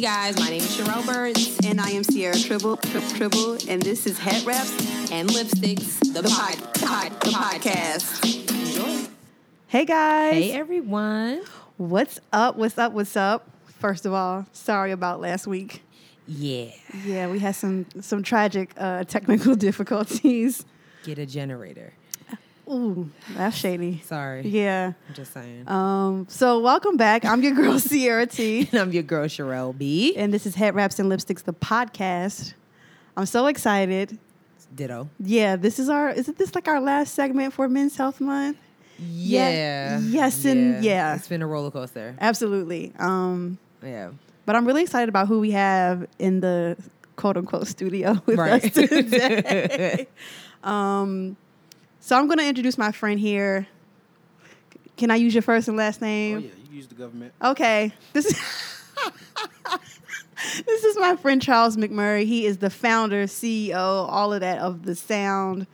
Hey guys, my name is Sherelle Burns. And I am Sierra Tribble, Tri- Tribble, and this is Head Wraps, and Lipsticks, the, the, pod, pod, pod, the podcast. Enjoy. Hey guys. Hey everyone. What's up? What's up? What's up? First of all, sorry about last week. Yeah. Yeah, we had some some tragic uh, technical difficulties. Get a generator. Ooh, that's shady. Sorry. Yeah. I'm just saying. Um. So welcome back. I'm your girl Sierra T, and I'm your girl Sherelle B. and this is Head Wraps and Lipsticks, the podcast. I'm so excited. Ditto. Yeah, this is our. Isn't this like our last segment for Men's Health Month? Yeah. yes and yeah. It's been a roller coaster. Absolutely. Um. Yeah. But I'm really excited about who we have in the quote unquote studio with Right. us today. um, so I'm going to introduce my friend here. Can I use your first and last name? Oh yeah, you use the government. Okay. This is This is my friend Charles McMurray. He is the founder, CEO, all of that of the sound.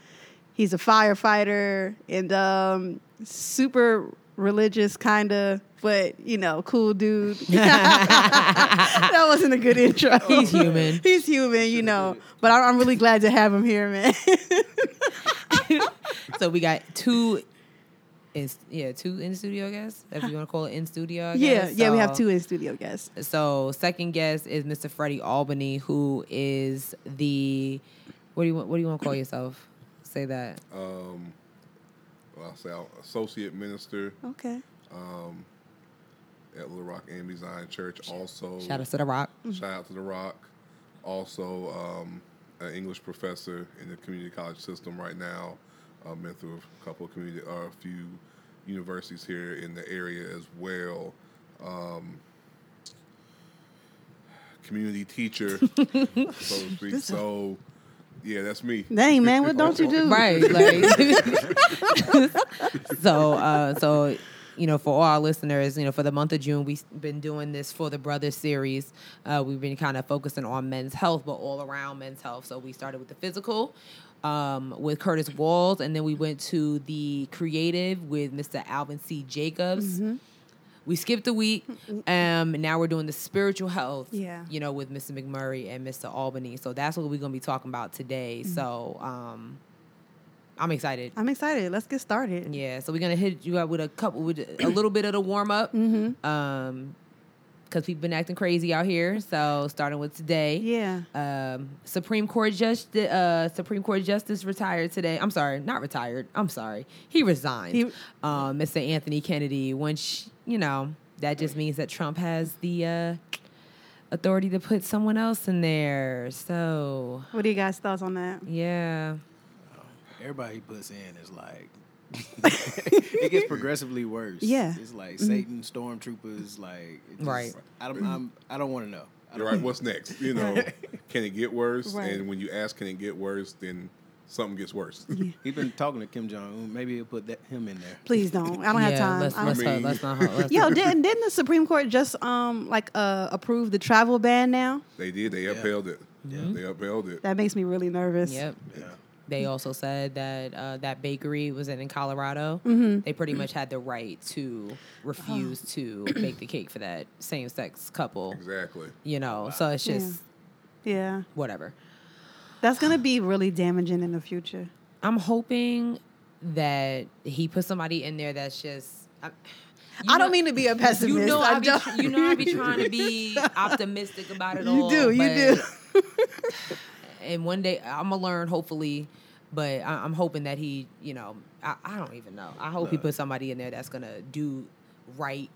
He's a firefighter and um, super religious kind of, but you know, cool dude. that wasn't a good intro. He's human. He's human, you know. But I'm, I'm really glad to have him here, man. So we got two in yeah, two in studio, I guess. If you want to call it in studio, I yeah, guess. yeah, we have two in studio guests. So second guest is Mr. Freddie Albany, who is the what do you want what do you want to call yourself? Say that. um, well, I'll say I'll- associate minister Okay. um, at Little Rock AME Zion Church. Also, Shout out to the rock. shout out to the Rock. Also, um, an English professor in the community college system right now. I've been through a couple of community, or a few universities here in the area as well. Um, community teacher, so to speak. So, yeah, that's me. Dang, man, what don't you do? Right. Like So uh so you know, for all our listeners, you know, for the month of June, we've been doing this for the Brothers series. Uh, we've been kind of focusing on men's health, but all around men's health. So we started with the physical um, with Curtis Walls, and then we went to the creative with Mr. Alvin C. Jacobs. We skipped a week. Um, now we're doing the spiritual health. Yeah. You know, with Mr. McMurray and Mr. Albany. So that's what we're gonna be talking about today. So um, I'm excited. I'm excited. Let's get started. Yeah, so we're gonna hit you up with a couple with a little bit of the warm up. Mm-hmm. Um, because people been acting crazy out here. So starting with today. Yeah. Um, Supreme Court Judge, uh, Supreme Court Justice retired today. I'm sorry, not retired. I'm sorry, he resigned. He- um, Mr. Anthony Kennedy. Which you know that just means that Trump has the uh, authority to put someone else in there. So What do you guys' thoughts on that? yeah, Everybody he puts in is like it gets progressively worse. Yeah. it's like Satan stormtroopers. Like just- Right. I don't. I'm, I don't want to know. I You're don't right. What's next? You know, can it get worse? Right. And when you ask, can it get worse? Then something gets worse. He's been talking to Kim Jong Un. Maybe he'll put that, him in there. Please don't. I don't have time. Let's I let's, don't- mean- let's not. Let's Yo, didn't didn't the Supreme Court just um like uh approve the travel ban now? they did. They upheld it. Yeah. They upheld it. That makes me really nervous. Yep. Yeah. They also said that uh, that bakery was in, in Colorado. Mm-hmm. They pretty much had the right to refuse to bake the cake for that same sex couple. Exactly. You know, so it's just Yeah. whatever. That's gonna be really damaging in the future. I'm hoping that he put somebody in there that's just. I, you I don't mean to be a pessimist. You know, I I be, don't- you know, I be trying to be optimistic about it You all. You do, you but- and one day I'm gonna learn, hopefully. But I, I'm hoping that he, you know, I, I don't even know. I hope he Look. puts somebody in there that's gonna do right.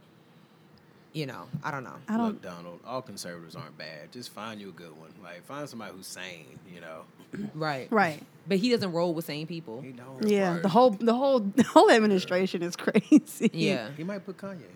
You know, I don't know. I don't Look, Donald. All conservatives aren't bad. Just find you a good one. Like find somebody who's sane. You know. Right, right. But he doesn't roll with sane people. He don't. Yeah. right. The whole the whole the whole administration is crazy. Yeah, He might put Kanye in there.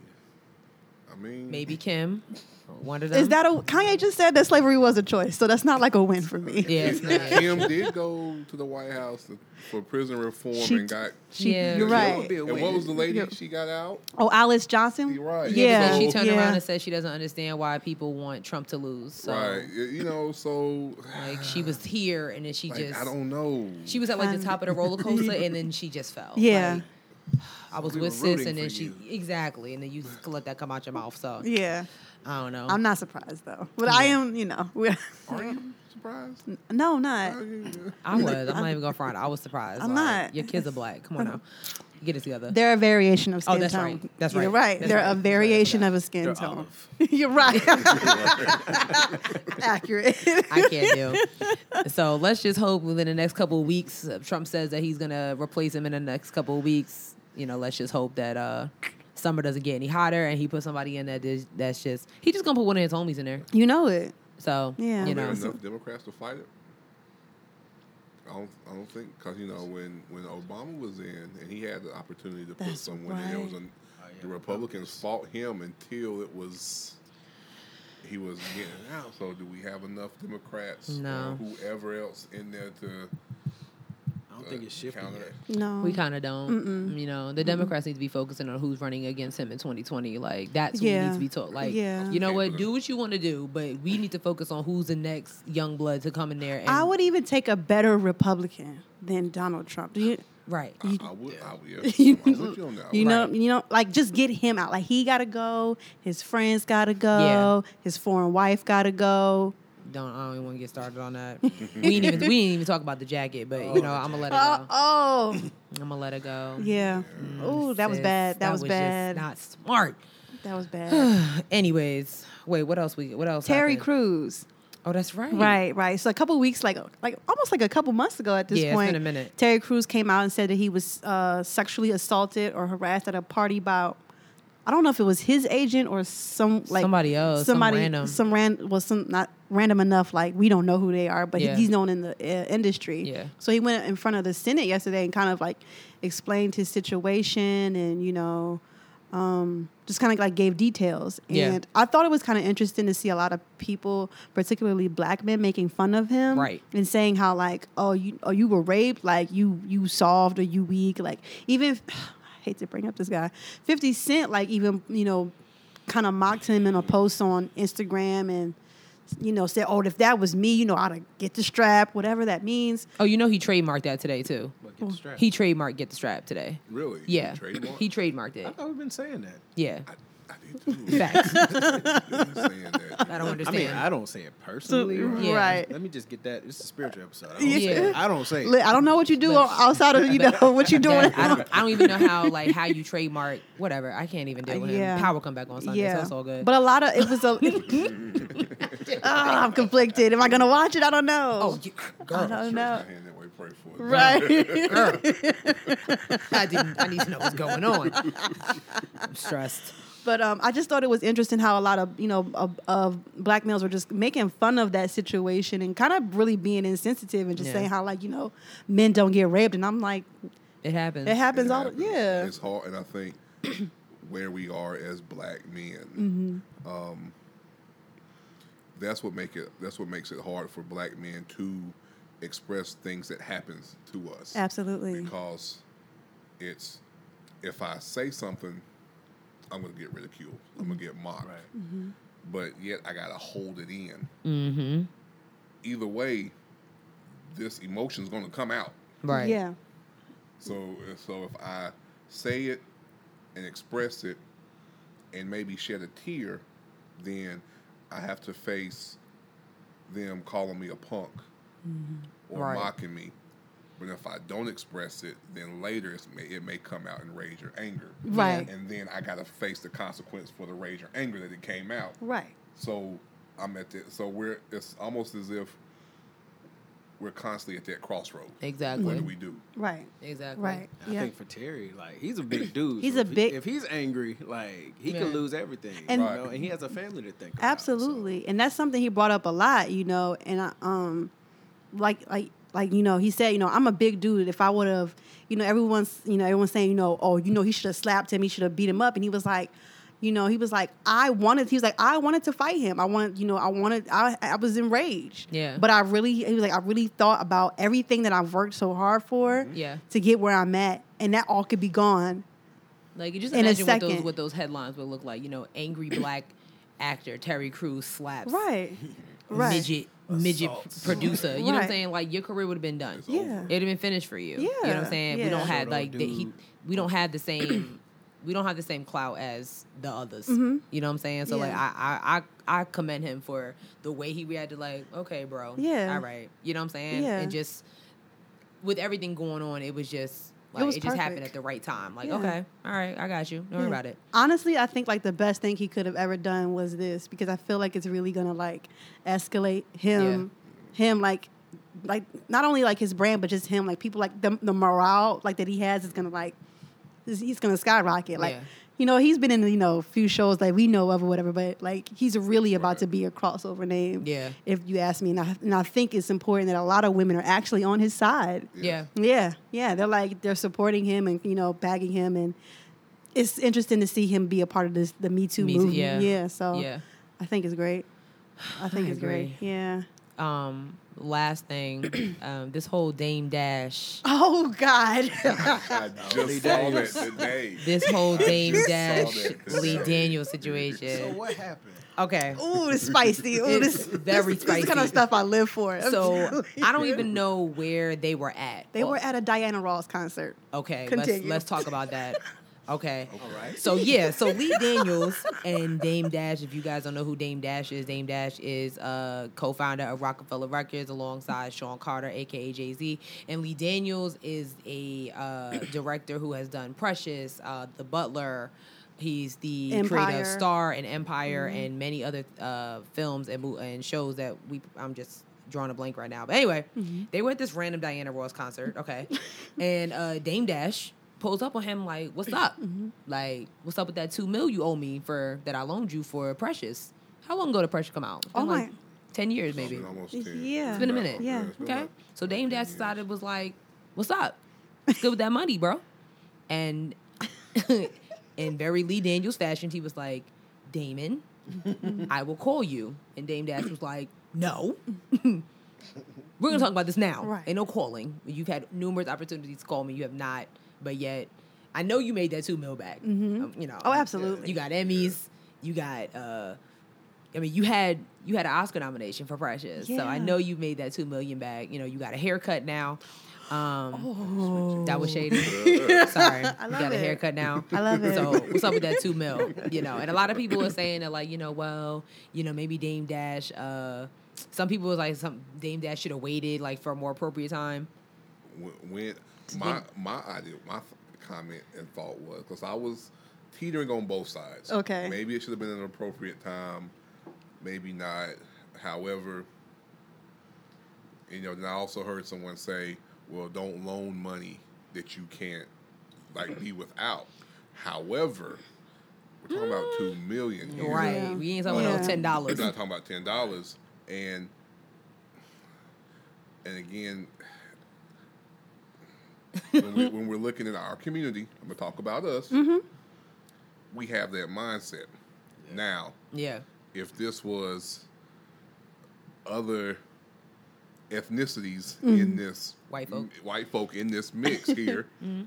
I mean, maybe Kim, oh. one of them. Is that a Kanye just said that slavery was a choice, so that's not like a win for me. Yeah, it's not. Kim did go to the White House for prison reform She- and got. She, Yeah. You're right. would be a And what was the lady Yeah. she got out? Oh, Alice Johnson. You're right. Yeah. But she turned yeah. around and said she doesn't understand why people want Trump to lose. So, Right. You know, so like, she was here and then she like, just. I don't know. She was at like the top of the roller coaster and then she just fell. Yeah. Like, I was We with were sis, and then she you. exactly, and then you just let that come out your mouth. So Yeah, I don't know. I'm not surprised though, but I am. You know, we- Are you surprised? no, not. Oh, yeah, yeah. I was. I'm not even gonna front. I was surprised. I'm Like, not. Your kids are black. Come on now, get it together. They're a variation of skin Oh, that's tone. right. That's You're right. right. That's They're right. a variation of a skin They're tone. olive. You're right. Accurate. I can't do. So let's just hope within the next couple of weeks, uh, Trump says that he's gonna replace him in the next couple of weeks. You know, let's just hope that uh, summer doesn't get any hotter, and he puts somebody in that is that's just he just gonna put one of his homies in there. You know it. So Yeah. you know, enough Democrats to fight it? I don't. I don't think because you know when when Obama was in and he had the opportunity to put That's someone in, there was right. an, Oh, yeah, the Republicans fought him until it was he was getting out. So do we have enough Democrats No. or whoever else in there to? I don't think it's shifting counter yet. No. we kind of don't. You know, the Democrats need to be focusing on who's running against him in 2020. Like that's who Yeah. needs to be taught. Like, Yeah. you know what? Do what you want to do, but we need to focus on who's the next young blood to come in there. And, I would even take a better Republican than Donald Trump. Do you? right. I, I would. I would. Yeah, You, I'm you on you know, Right. you know, like just get him out. Like he gotta go. His friends gotta go. His foreign wife gotta go. Don't I don't even want to get started on that. we didn't even we didn't even talk about the jacket, but you know I'm gonna let it Oh, go. oh, I'm gonna let it go. yeah. Oh, that was Sis, bad. That, was, just bad. not smart. that was bad. Anyways, wait, what else we what else? Terry happened? Crews. Oh, that's right. Right, right. So a couple weeks, like like almost like a couple months ago at this Yeah, it's point, been a minute. Terry Crews came out and said that he was uh, sexually assaulted or harassed at a party by, I don't know if it was his agent or some like Somebody else, some somebody, random. some ran was some not random enough. Like we don't know who they are, but he- Yeah. he's known in the uh, industry. Yeah. So he went in front of the Senate yesterday and kind of like explained his situation and you know. Um, just kind of like gave details, and Yeah. I thought it was kind of interesting to see a lot of people, particularly black men, making fun of him, Right. and saying how like, oh, you, oh, you were raped, like you, you soft or you weak, like even. If, I hate to bring up this guy, Fifty Cent, like even you know, kind of mocked him in a post on Instagram and. You know, said, "Oh, if that was me, you know, I'd get the strap, whatever that means." Oh, you know he trademarked that today too. But get the strap. He trademarked get the strap today. Really? Yeah, Trademark? he trademarked it. I it. thought we've been saying that. Yeah, I, I did too. Facts. You've been saying that. I don't understand. I understand. mean, I don't say it personally. So- right? Right. Let me just get that. It's a spiritual episode. I don't, Yeah. say, it. I don't say it. I don't know what you do But- outside of you know what you're doing. I don't. I don't even know how like how you trademark whatever. I can't even deal with Yeah. him. Power come back on Sunday, so it's all good. but a lot of it was a. Ah, I'm conflicted. Am I gonna watch it? I don't know. oh, you, I girl, don't know. my hand that way, pray for it. Right. I didn't. I need to know what's going on. I'm stressed. But um, I just thought it was interesting how a lot of you know of, of black males were just making fun of that situation and kind of really being insensitive and just Yeah. saying how like you know men don't get raped and I'm like It happens. it happens It all happens. yeah It's hard, and I think where we are as black men, Mm-hmm. um, that's what make it. That's what makes it hard for black men to express things that happens to us. absolutely Because it's if I say something, I'm gonna get ridiculed. I'm gonna get mocked. Right. Mm-hmm. But yet I gotta hold it in. Mm-hmm. Either way, this emotion's gonna come out. Right. yeah So uh, so if I say it and express it and maybe shed a tear, then I have to face them calling me a punk mm-hmm. or Right. mocking me. But if I don't express it, then later it's may, it may come out in rage or anger. Right. And then I got to face the consequence for the rage or anger that it came out. right So I'm at that. So we're it's almost as if we're constantly at that crossroad. Exactly. What do we do? right Exactly. right I yeah think for Terry, like he's a big dude. He's so a if he- big- if he's angry, like he Yeah. could lose everything. And- you know, and he has a family to think. about, so- Absolutely, and that's something he brought up a lot, you know. And I, um, like like like you know, he said, you know, I'm a big dude. If I would have, you know, everyone's you know everyone's saying, you know, oh, you know, he should have slapped him. He should have beat him up. And he was like, you know, he was like, I wanted. He was like, I wanted to fight him. I wanted, you know, I wanted. I I was enraged. Yeah. But I really, he was like, I really thought about everything that I've worked so hard for. Yeah. To get where I'm at, and that all could be gone. Like you just In imagine what those what those headlines would look like. You know, angry black actor Terry Crews slaps Right. Right. midget midget Assaults. producer. You know what I'm Right. saying? Like your career would have been done. Yeah. It'd have been finished for you. You know what Yeah, I'm saying? We yeah. don't have Short like the, he, dude. we don't have the same we don't have the same clout as the others. Mhm. You know what I'm saying? So like Yeah. I, I I I commend him for the way he reacted like, okay, bro. Yeah. All right. You know what I'm saying? Yeah. And just with everything going on, it was just It like was it, just happened at the right time. Like, Yeah. okay, all right, I got you. Don't worry Yeah. about it. Honestly, I think like the best thing he could have ever done was this because I feel like it's really gonna like escalate him, him like, like not only like his brand but just him like people like the the morale like that he has is gonna like, he's gonna skyrocket. Like, Yeah. You know, he's been in you know a few shows that we know of or whatever, but like he's really about Right. to be a crossover name. Yeah. If you ask me, and I, and I think it's important that a lot of women are actually on his side. Yeah. Yeah, yeah, they're like they're supporting him and you know bagging him, and it's interesting to see him be a part of this the Me Too Me Too, movement. yeah. Yeah, so Yeah. I think it's great. I think I it's great. Yeah. Um, last thing, um, this whole Dame Dash. Oh God. I Lee just saw that today. This whole Dame Dash Lee daniel Daniels So situation. what happened? Okay. Ooh, it's spicy. Ooh, It's this, very this, This kind of stuff I live for. So I don't even know where they were at. They Well, were at a Diana Ross concert. Okay, Continue. let's let's talk about that. Okay. All right. So yeah, so Lee Daniels and Dame Dash. If you guys don't know who Dame Dash is, Dame Dash is a co-founder of Roc-A-Fella Records alongside Sean Carter, aka Jay Z. And Lee Daniels is a uh, director who has done Precious, uh, The Butler. He's the creator of Star and Empire and many other uh, films and and shows that we. I'm just drawing a blank right now. But anyway, they were at this random Diana Ross concert. Okay, and uh, Dame Dash pulls up on him like, "What's up? Mm-hmm. Like, what's up with that two mil you owe me for that I loaned you for Precious? How long ago did Precious come out? It's been Oh like my- ten years, It's maybe. been almost 10. Yeah. It's been a minute. Yeah. it's Okay. So Dame Dash 10 decided was like, "What's up? What's good with that money, bro?" And in very Lee Daniels fashion, he was like, "Damon, I will call you." And Dame Dash was like, "No." We're gonna talk about this now. Right. Ain't no calling. You've had numerous opportunities to call me. You have not, but yet, I know you made that two mil back. Um, you know. Oh, absolutely. You got Emmys. You got. uh I mean, you had you had an Oscar nomination for Precious, so I know you made that two million back. You know, you got a haircut now. Um, Oh. That was shady. Sorry, I you love got a haircut now. I love it. So what's up with that two mil? You know, and a lot of people are saying that like, you know, well, you know, maybe Dame Dash. Uh, some people was like, some Dame Dash should have waited like for a more appropriate time. when, when my my idea, my comment and thought was because I was teetering on both sides. Okay. maybe it should have been an appropriate time, maybe not. However, you know, then I also heard someone say, "Well, don't loan money that you can't like be without." However, we're talking about two million mm. here. Right. Yeah. We ain't talking about Yeah. no ten We're not talking about ten dollars, and and again, when, we, when we're looking at our community, I'm gonna talk about us. Mm-hmm. We have that mindset. Now, Yeah. if this was other ethnicities mm-hmm. in this White folk. white folk in this mix here, mm-hmm.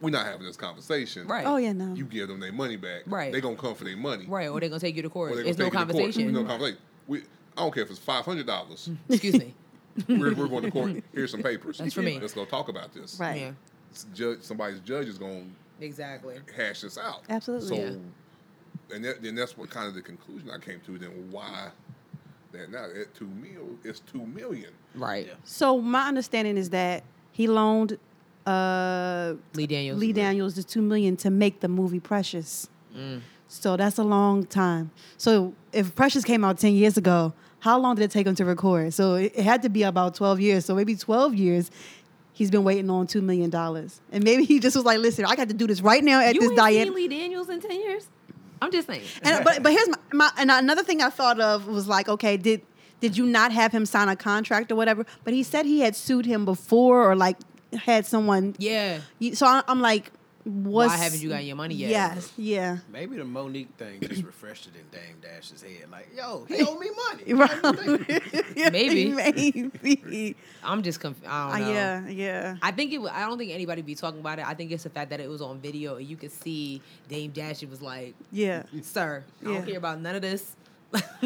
we're not having this conversation. Right. Oh yeah, no. You give them their money back. Right. They gonna come for their money. Right. Or they're gonna take you to court. Or It's no take it to court. conversation. No conversation. We, I don't care if it's five hundred dollars. Excuse me. We're, we're going to court. Here's some papers. That's for me. Let's go talk about this. Right. Yeah. Judge, somebody's judge is going Exactly. hash this out. Absolutely. So, Yeah. and that, then that's what kind of the conclusion I came to. Then why that now at two mil, it's two million. Right. Yeah. So my understanding is that he loaned uh, Lee Daniels. Lee Daniels the two million to make the movie Precious. Mm. So that's a long time. So if Precious came out ten years ago, how long did it take him to record? So it, had to be about twelve years. So maybe twelve years. He's been waiting on two million dollars, and maybe he just was like, "Listen, I got to do this right now at You this ain't Diane." seen Lee Daniels in ten years. I'm just saying. And uh, but but here's my, my and another thing I thought of was like, okay, did did you not have him sign a contract or whatever? But he said he had sued him before or like had someone. yeah. So I'm like, what's, Why haven't you got your money yet? Yes, yeah. Maybe the Mo'Nique thing just refreshed it in Dame Dash's head. Like, yo, he owe me money. Right. Maybe. maybe. I'm just confused. I Uh, don't know. yeah, yeah. I think it. wa- I don't think anybody be talking about it. I think it's the fact that it was on video and you could see Dame Dash. It was like, Yeah. "Sir, I Yeah. don't care about none of this."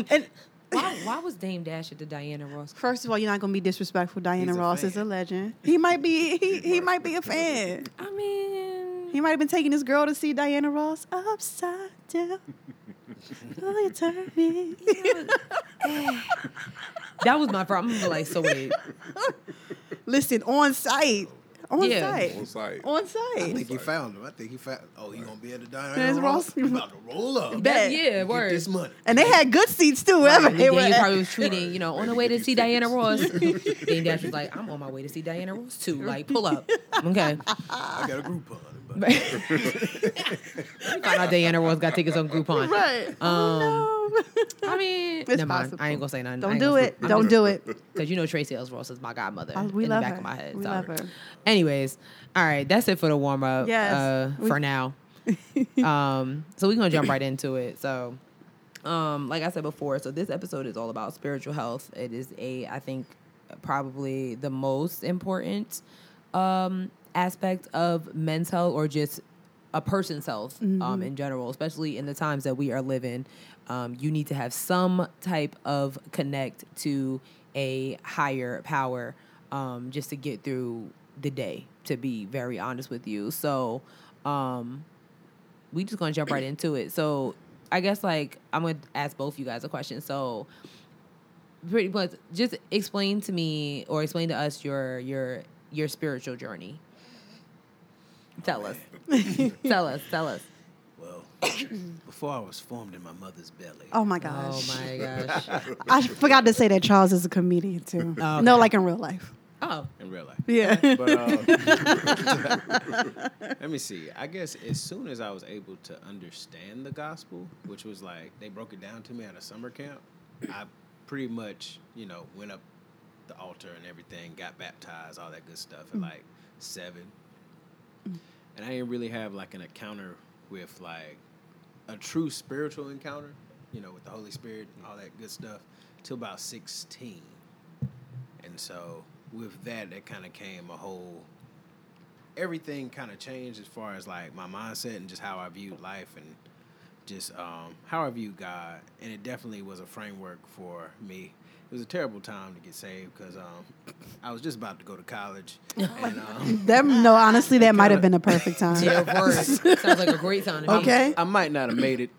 And Why, why was Dame Dash at the Diana Ross? First of all, you're not gonna be disrespectful. Diana He's a Ross is a fan. legend. He might be. He, he might be a fan. I mean, He might have been taking his girl to see Diana Ross upside down. Oh, you turn me. that was my problem. I'm like, so wait, Listen, on site. On Yeah. site. On site. On I think site. he found him. I think he found. Oh, he gonna be at the diner. There's Ross. He about to roll up. Bet. yeah, Get word. this money. And they had good seats too. Wherever And they then were. he at. probably was tweeting, you know, on the way to see get Diana Ross. tickets. Dame Dash was like, I'm on my way to see Diana Ross too. Like, pull up. Okay. I got a Groupon. But Find out Diana Ross got tickets on Groupon. Right. Um, oh, no. I mean, It's never mind. possible. I ain't gonna say nothing. Don't do it. Don't do it. Because you know Tracee Ellis Ross is my godmother Oh, we in love the back her. of my head. We so. love her. Anyways, all right, that's it for the warm up. Yes. Uh, We- for now. um, so we're gonna jump right into it. So, um, like I said before, so this episode is all about spiritual health. It is a, I think, probably the most important um, aspect of men's health or just a person's health um, in general, especially in the times that we are living. Um, you need to have some type of connect to a higher power um, just to get through the day, to be very honest with you. So, um, we just gonna jump right into it. So, I guess like I'm gonna ask both you guys a question. So, pretty much, just explain to me or explain to us your your your spiritual journey. Tell us. tell us. Tell us. well, before I was formed in my mother's belly, Oh my gosh. Oh my gosh. I forgot to say that Charles is a comedian too. Oh, okay. No, like in real life. Oh, in real life. Yeah. But uh, let me see. I guess as soon as I was able to understand the gospel, which was like they broke it down to me at a summer camp, I pretty much you know went up the altar and everything, got baptized, all that good stuff at like seven, and I didn't really have like an encounter with like a true spiritual encounter, you know, with the Holy Spirit and all that good stuff, till about sixteen. And so with that, that kind of came a whole. Everything kind of changed as far as like my mindset and just how I viewed life and just um, how I viewed God. And it definitely was a framework for me. It was a terrible time to get saved because um, I was just about to go to college. And, um, That no, honestly, that might have been a perfect time. yeah, word. Sounds like a great time to me. Okay. I might not have made it,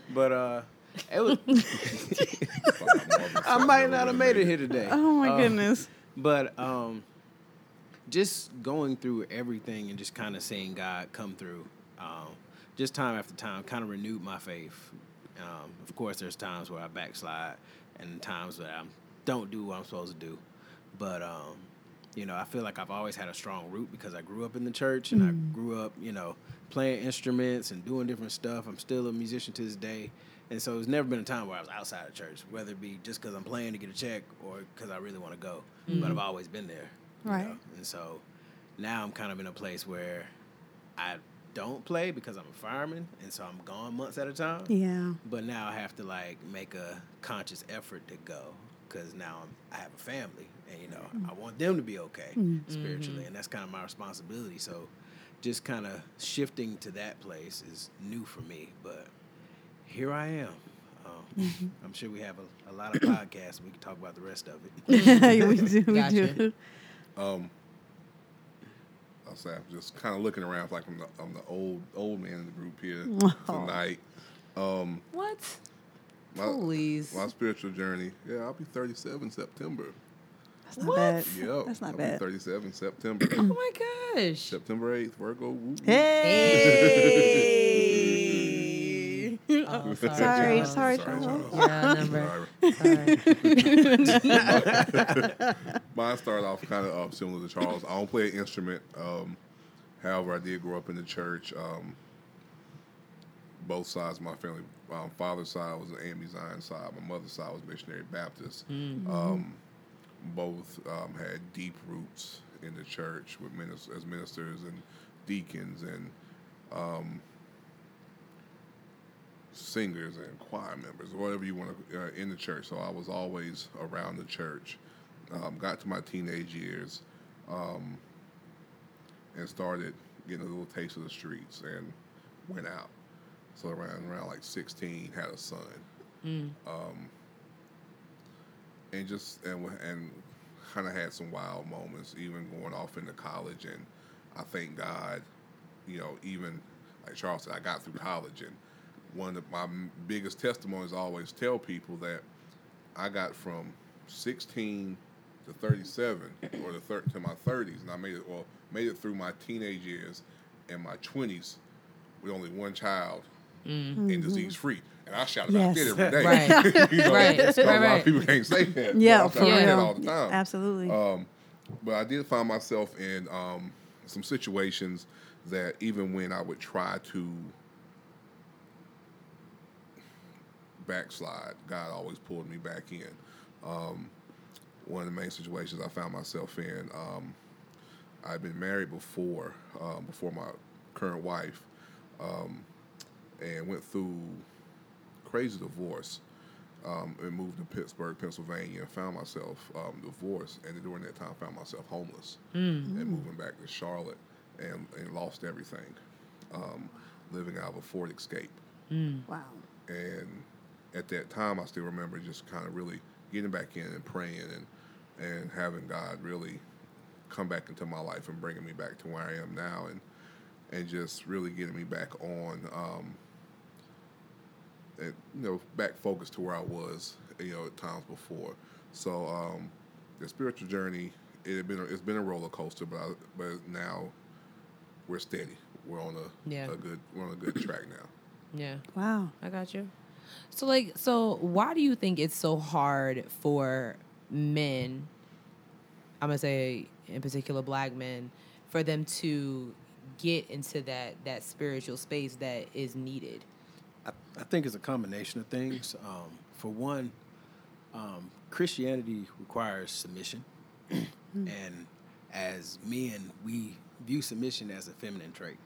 but uh, it was. I might not have made it here today. Oh my Uh, goodness. But um, just going through everything and just kind of seeing God come through, um, just time after time, kind of renewed my faith. Um, of course, there's times where I backslide and times where I don't do what I'm supposed to do. But um, you know, I feel like I've always had a strong root because I grew up in the church and I grew up, you know, playing instruments and doing different stuff. I'm still a musician to this day. And so it's never been a time where I was outside of church, whether it be just because I'm playing to get a check or because I really want to go. But I've always been there. Right. know? And so now I'm kind of in a place where I don't play because I'm a fireman. And so I'm gone months at a time. Yeah. But now I have to like make a conscious effort to go because now I'm, I have a family and you know I want them to be okay spiritually, and that's kind of my responsibility. So just kind of shifting to that place is new for me, but here I am. Um, I'm sure we have a, a lot of podcasts. We can talk about the rest of it. we do. We Gotcha. do. Um, I'll say I'm just kind of looking around like I'm the, I'm the old old man in the group here Oh. tonight. Um, What? my, Please. my spiritual journey. Yeah, I'll be 37 September. That's not What? bad. Yep, That's not I'll bad. Be 37 September. Oh my gosh. September 8th, Virgo. woo, woo. Hey. Oh, Sorry, Charles. sorry, Sorry, Charles. Charles. Yeah, number. Sorry. Sorry. Mine started off kind of uh, similar to Charles. I don't play an instrument. Um, however, I did grow up in the church. Um, both sides of my family. Um, father's side was an AME Zion side. My mother's side was Missionary Baptist. Um, both um, had deep roots in the church with minis- as ministers and deacons and um, singers and choir members, or whatever you want to, uh, in the church. So I was always around the church. Um, got to my teenage years um, and started getting a little taste of the streets and went out. So around around like 16, had a son. Um, and just and and kind of had some wild moments, even going off into college. And I thank God, you know, even like Charles said, I got through college. And one of my biggest testimonies I always tell people that I got from 16 to 37 or the thir- to my 30s, and I made it well made it through my teenage years and my 20s with only one child and disease free. And I shout about Yes. that every day. Right. you know, Right, a right, lot right. of people can't say that. Yeah, but I for shout about that real. all the time. Absolutely. Um, but I did find myself in um, some situations that even when I would try to backslide, God always pulled me back in. Um, one of the main situations I found myself in, um, I'd been married before, um, before my current wife, um, and went through crazy divorce um, and moved to Pittsburgh, Pennsylvania, and found myself um, divorced. And during that time, found myself homeless and moving back to Charlotte, and, and lost everything, um, living out of a Ford Escape. wow. And at that time, I still remember just kind of really getting back in and praying and and having God really come back into my life and bringing me back to where I am now, and and just really getting me back on. Um, and, you know, back focused to where I was, you know, at times before. So um, the spiritual journey, it had been a, it's been a roller coaster, but I, but now we're steady. We're on a, Yeah. a good we're on a good track now. Yeah. Wow. I got you. So like so why do you think it's so hard for men I'm going to say in particular black men for them to get into that that spiritual space that is needed? I, I think it's a combination of things. Um, for one, um, Christianity requires submission, and as men, we view submission as a feminine trait.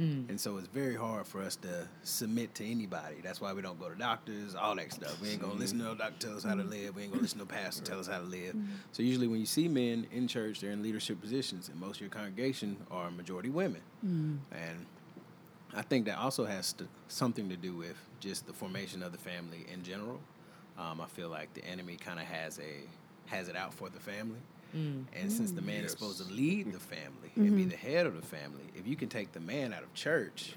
Mm. And so it's very hard for us to submit to anybody. That's why we don't go to doctors, all that stuff. We ain't gonna listen to no doctor tell us how to mm. live. We ain't gonna listen to no pastor tell us how to live. Mm. So usually when you see men in church, they're in leadership positions, and most of your congregation are majority women. And I think that also has to, something to do with just the formation of the family in general. Um, I feel like the enemy kind of has a has it out for the family, Mm. and since the man is supposed to lead the family and be mm-hmm. the head of the family, if you can take the man out of church,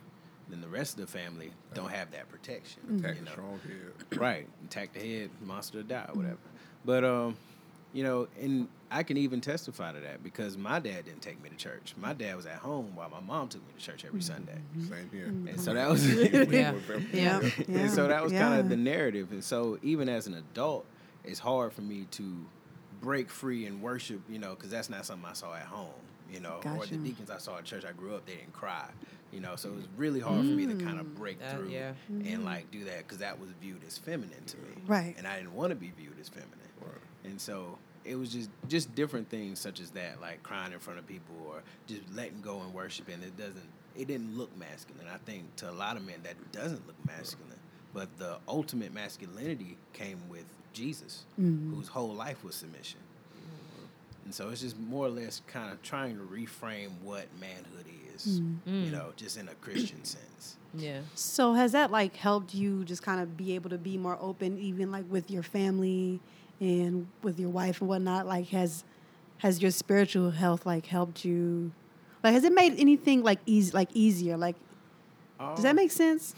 then the rest of the family don't have that protection. Mm-hmm. Attack you the strong head. right. Attack the head monster to die or whatever. But um you know and i can even testify to that because my dad didn't take me to church. My dad was at home while my mom took me to church every sunday. Same here. and so that was Yeah. Yeah. and so that was kind of the narrative. And so even as an adult it's hard for me to break free and worship you know because that's not something i saw at home you know or the deacons i saw at church i grew up they didn't cry you know so it was mm. really hard for me to kind of mm. break That- through yeah. and mm-hmm. like do that because that was viewed as feminine to me. Right. and i didn't want to be viewed as feminine. And so it was just just different things such as that like crying in front of people or just letting go and worshiping it doesn't it didn't look masculine. I think to a lot of men that doesn't look masculine but the ultimate masculinity came with jesus whose whole life was submission and so it's just more or less kind of trying to reframe what manhood is you know just in a christian sense Yeah. So has that like helped you just kind of be able to be more open, even like with your family and with your wife and whatnot? Like has has your spiritual health like helped you? Like has it made anything like easy like easier? Like does that Um, make sense?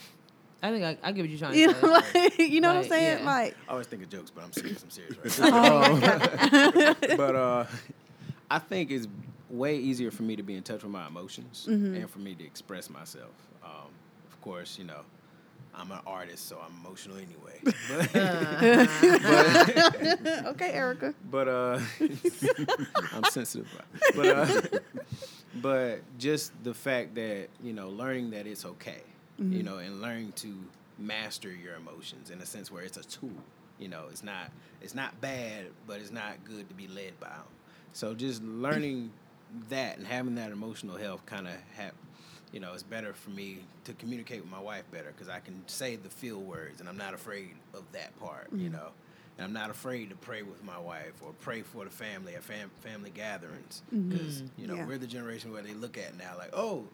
I think I, I get what you're trying to You say. know, like, you know what I'm saying? yeah. Like I always think of jokes, but I'm serious. I'm serious right now. Um, but uh, I think it's way easier for me to be in touch with my emotions and for me to express myself. Um, of course, you know, I'm an artist, so I'm emotional anyway. But, okay, Erica. but uh, I'm sensitive. But uh, but just the fact that you know, learning that it's okay, you mm-hmm. know, and learn to master your emotions in a sense where it's a tool. You know, it's not it's not bad, but it's not good to be led by them. So just learning that and having that emotional health kind of have. You know, it's better for me to communicate with my wife better because I can say the feel words and I'm not afraid of that part. You mm-hmm. know, and I'm not afraid to pray with my wife or pray for the family at fam- family gatherings because mm-hmm. you know Yeah. we're the generation where they look at now like, oh,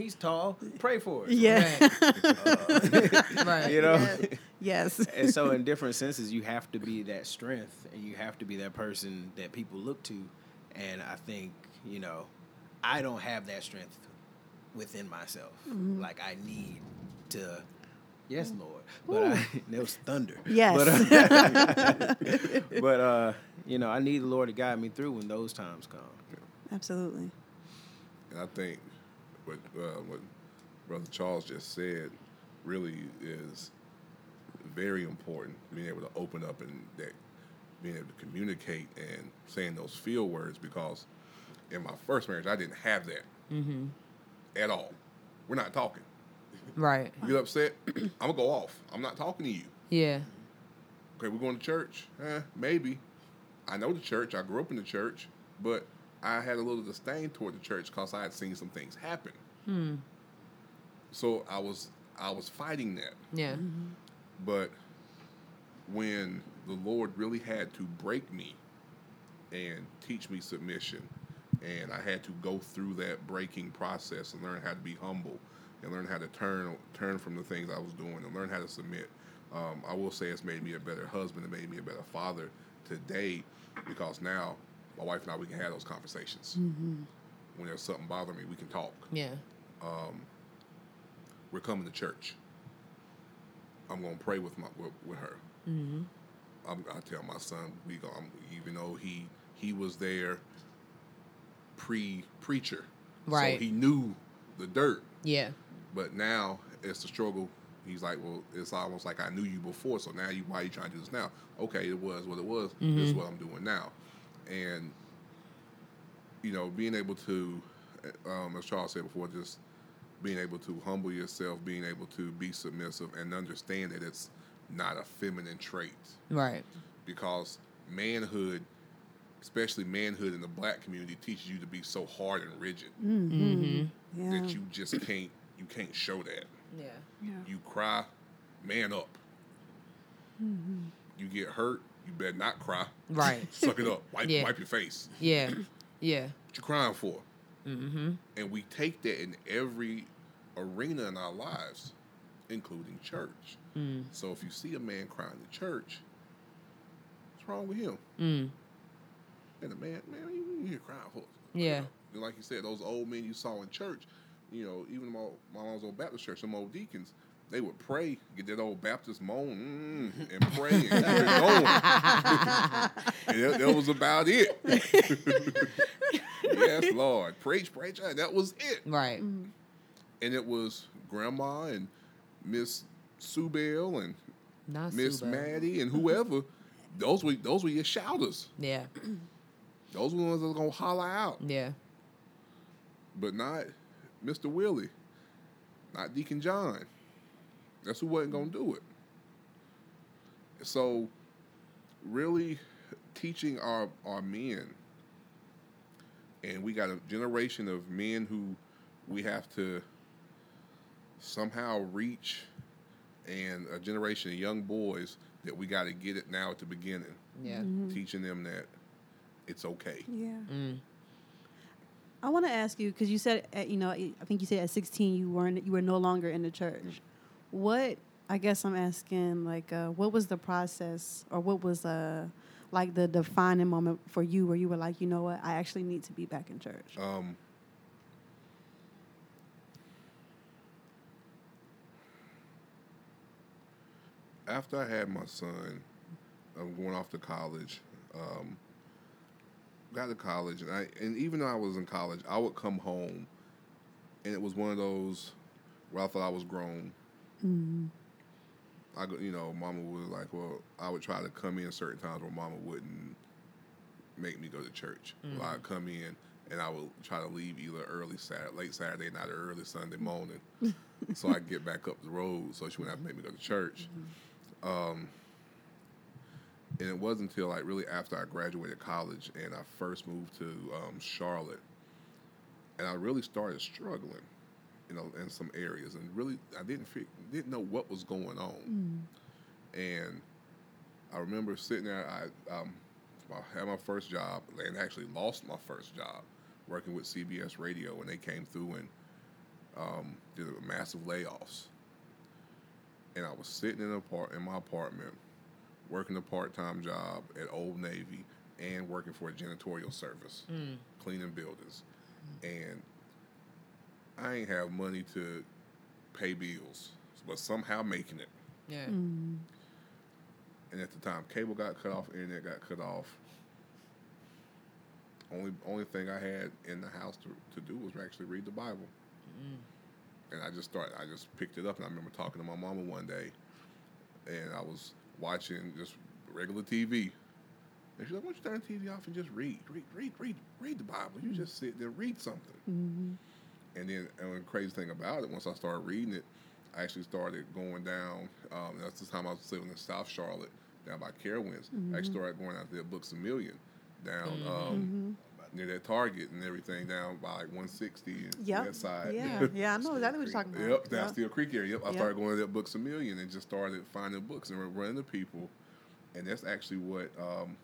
he's tall, pray for us. Yeah. Uh, right. you know. Yeah. Yes. and so in different senses you have to be that strength and you have to be that person that people look to and i think you know i don't have that strength within myself mm-hmm. like i need to yes mm. lord but I, that was thunder Yes. but, uh, but uh you know i need the lord to guide me through when those times come Absolutely. And I think what uh, what Brother Charles just said really is very important. Being able to open up and that being able to communicate and saying those feel words because in my first marriage I didn't have that at all. We're not talking. Right. You get upset, I'm gonna go off. I'm not talking to you. Yeah. Okay, we're going to church. Eh, maybe. I know the church. I grew up in the church, but I had a little disdain toward the church because I had seen some things happen. So I was I was fighting that. Yeah. But when the Lord really had to break me and teach me submission, and I had to go through that breaking process and learn how to be humble and learn how to turn turn from the things I was doing and learn how to submit. Um, I will say it's made me a better husband. It made me a better father today because now my wife and I we can have those conversations. Mm-hmm. When there's something bothering me, we can talk Yeah. Um, we're coming to church. I'm gonna pray with my with, with her. Mm-hmm. I'm, I tell my son we go. I'm, even though he he was there pre preacher, Right. So he knew the dirt, Yeah. but now it's the struggle. He's like, well, it's almost like I knew you before, so now you why are you trying to do this now? Okay, it was what it was. This is mm-hmm. what I'm doing now, and you know, being able to, um, as Charles said before, just being able to humble yourself, being able to be submissive, and understand that it's not a feminine trait Right. because manhood, especially manhood in the black community, teaches you to be so hard and rigid Mm-hmm. Yeah. that you just can't you can't show that. Yeah. yeah. You cry, man up. You get hurt, you better not cry. Right. Suck it up. Wipe, Yeah. wipe your face. Yeah. Yeah. What you crying for? Mm-hmm. And we take that in every arena in our lives, including church. Mm. So if you see a man crying in church, what's wrong with him? Mm. And the man, man, you, you crying for? Yeah. And like you said, those old men you saw in church, you know, even my, my mom's old Baptist church, some old deacons, they would pray, get that old Baptist moan, mm, and pray and keep it going. and that, that was about it. yes, Lord. Preach, preach. That was it. Right. Mm-hmm. And it was Grandma and Miss Sue Bell and Not Miss. Maddie and whoever. Those were those were your shouters. Yeah. Those were the ones that was gonna holler out. Yeah. but not Mr. Willie, not Deacon John. That's who wasn't gonna do it. So, really teaching our our men, and we got a generation of men who we have to somehow reach, and a generation of young boys that we got to get it now at the beginning, Yeah. teaching them that it's okay. Yeah. Mm. I want to ask you because you said at, you know I think you said at 16 you weren't you were no longer in the church. What I guess I'm asking like uh, what was the process or what was uh like the defining moment for you where you were like you know what I actually need to be back in church. Um, after I had my son, I'm going off to college. Um, got to college, and I and even though I was in college, I would come home, and it was one of those where I thought I was grown. I go, you know, Mama was like, well, I would try to come in certain times where Mama wouldn't make me go to church. Well, I'd come in and I would try to leave either early Saturday, late Saturday night or early Sunday morning, so I get back up the road so she wouldn't have to make me go to church. Um, and it wasn't until like really after I graduated college and I first moved to um, Charlotte, and I really started struggling, you know, in some areas, and really I didn't didn't know what was going on, and I remember sitting there. I um, I had my first job and actually lost my first job working with CBS Radio when they came through and um, did a massive layoffs. and I was sitting in a part in my apartment, working a part time job at Old Navy and working for a janitorial service, cleaning buildings, and I ain't have money to pay bills, but somehow making it. Yeah. Mm. And at the time, cable got cut off, internet got cut off. Only only thing I had in the house to, to do was actually read the Bible. And I just started. I just picked it up, and I remember talking to my mama one day, and I was watching just regular TV. And she's like, "Why don't you turn the TV off and just read, read, read, read, read the Bible? You just sit there, read something." Mm-hmm. And then, and the crazy thing about it, once I started reading it, I actually started going down. Um, that's the time I was living in South Charlotte, down by Carowinds. I actually started going out there, Books a Million, down um, near that Target and everything, down by like 160 and Yep. that side. Yeah. Yeah, I know exactly what you're talking about. Yep, down Yep. Steel Creek area. Yep, I Yep. started going to that Books a Million and just started finding books and running to people, and that's actually what um,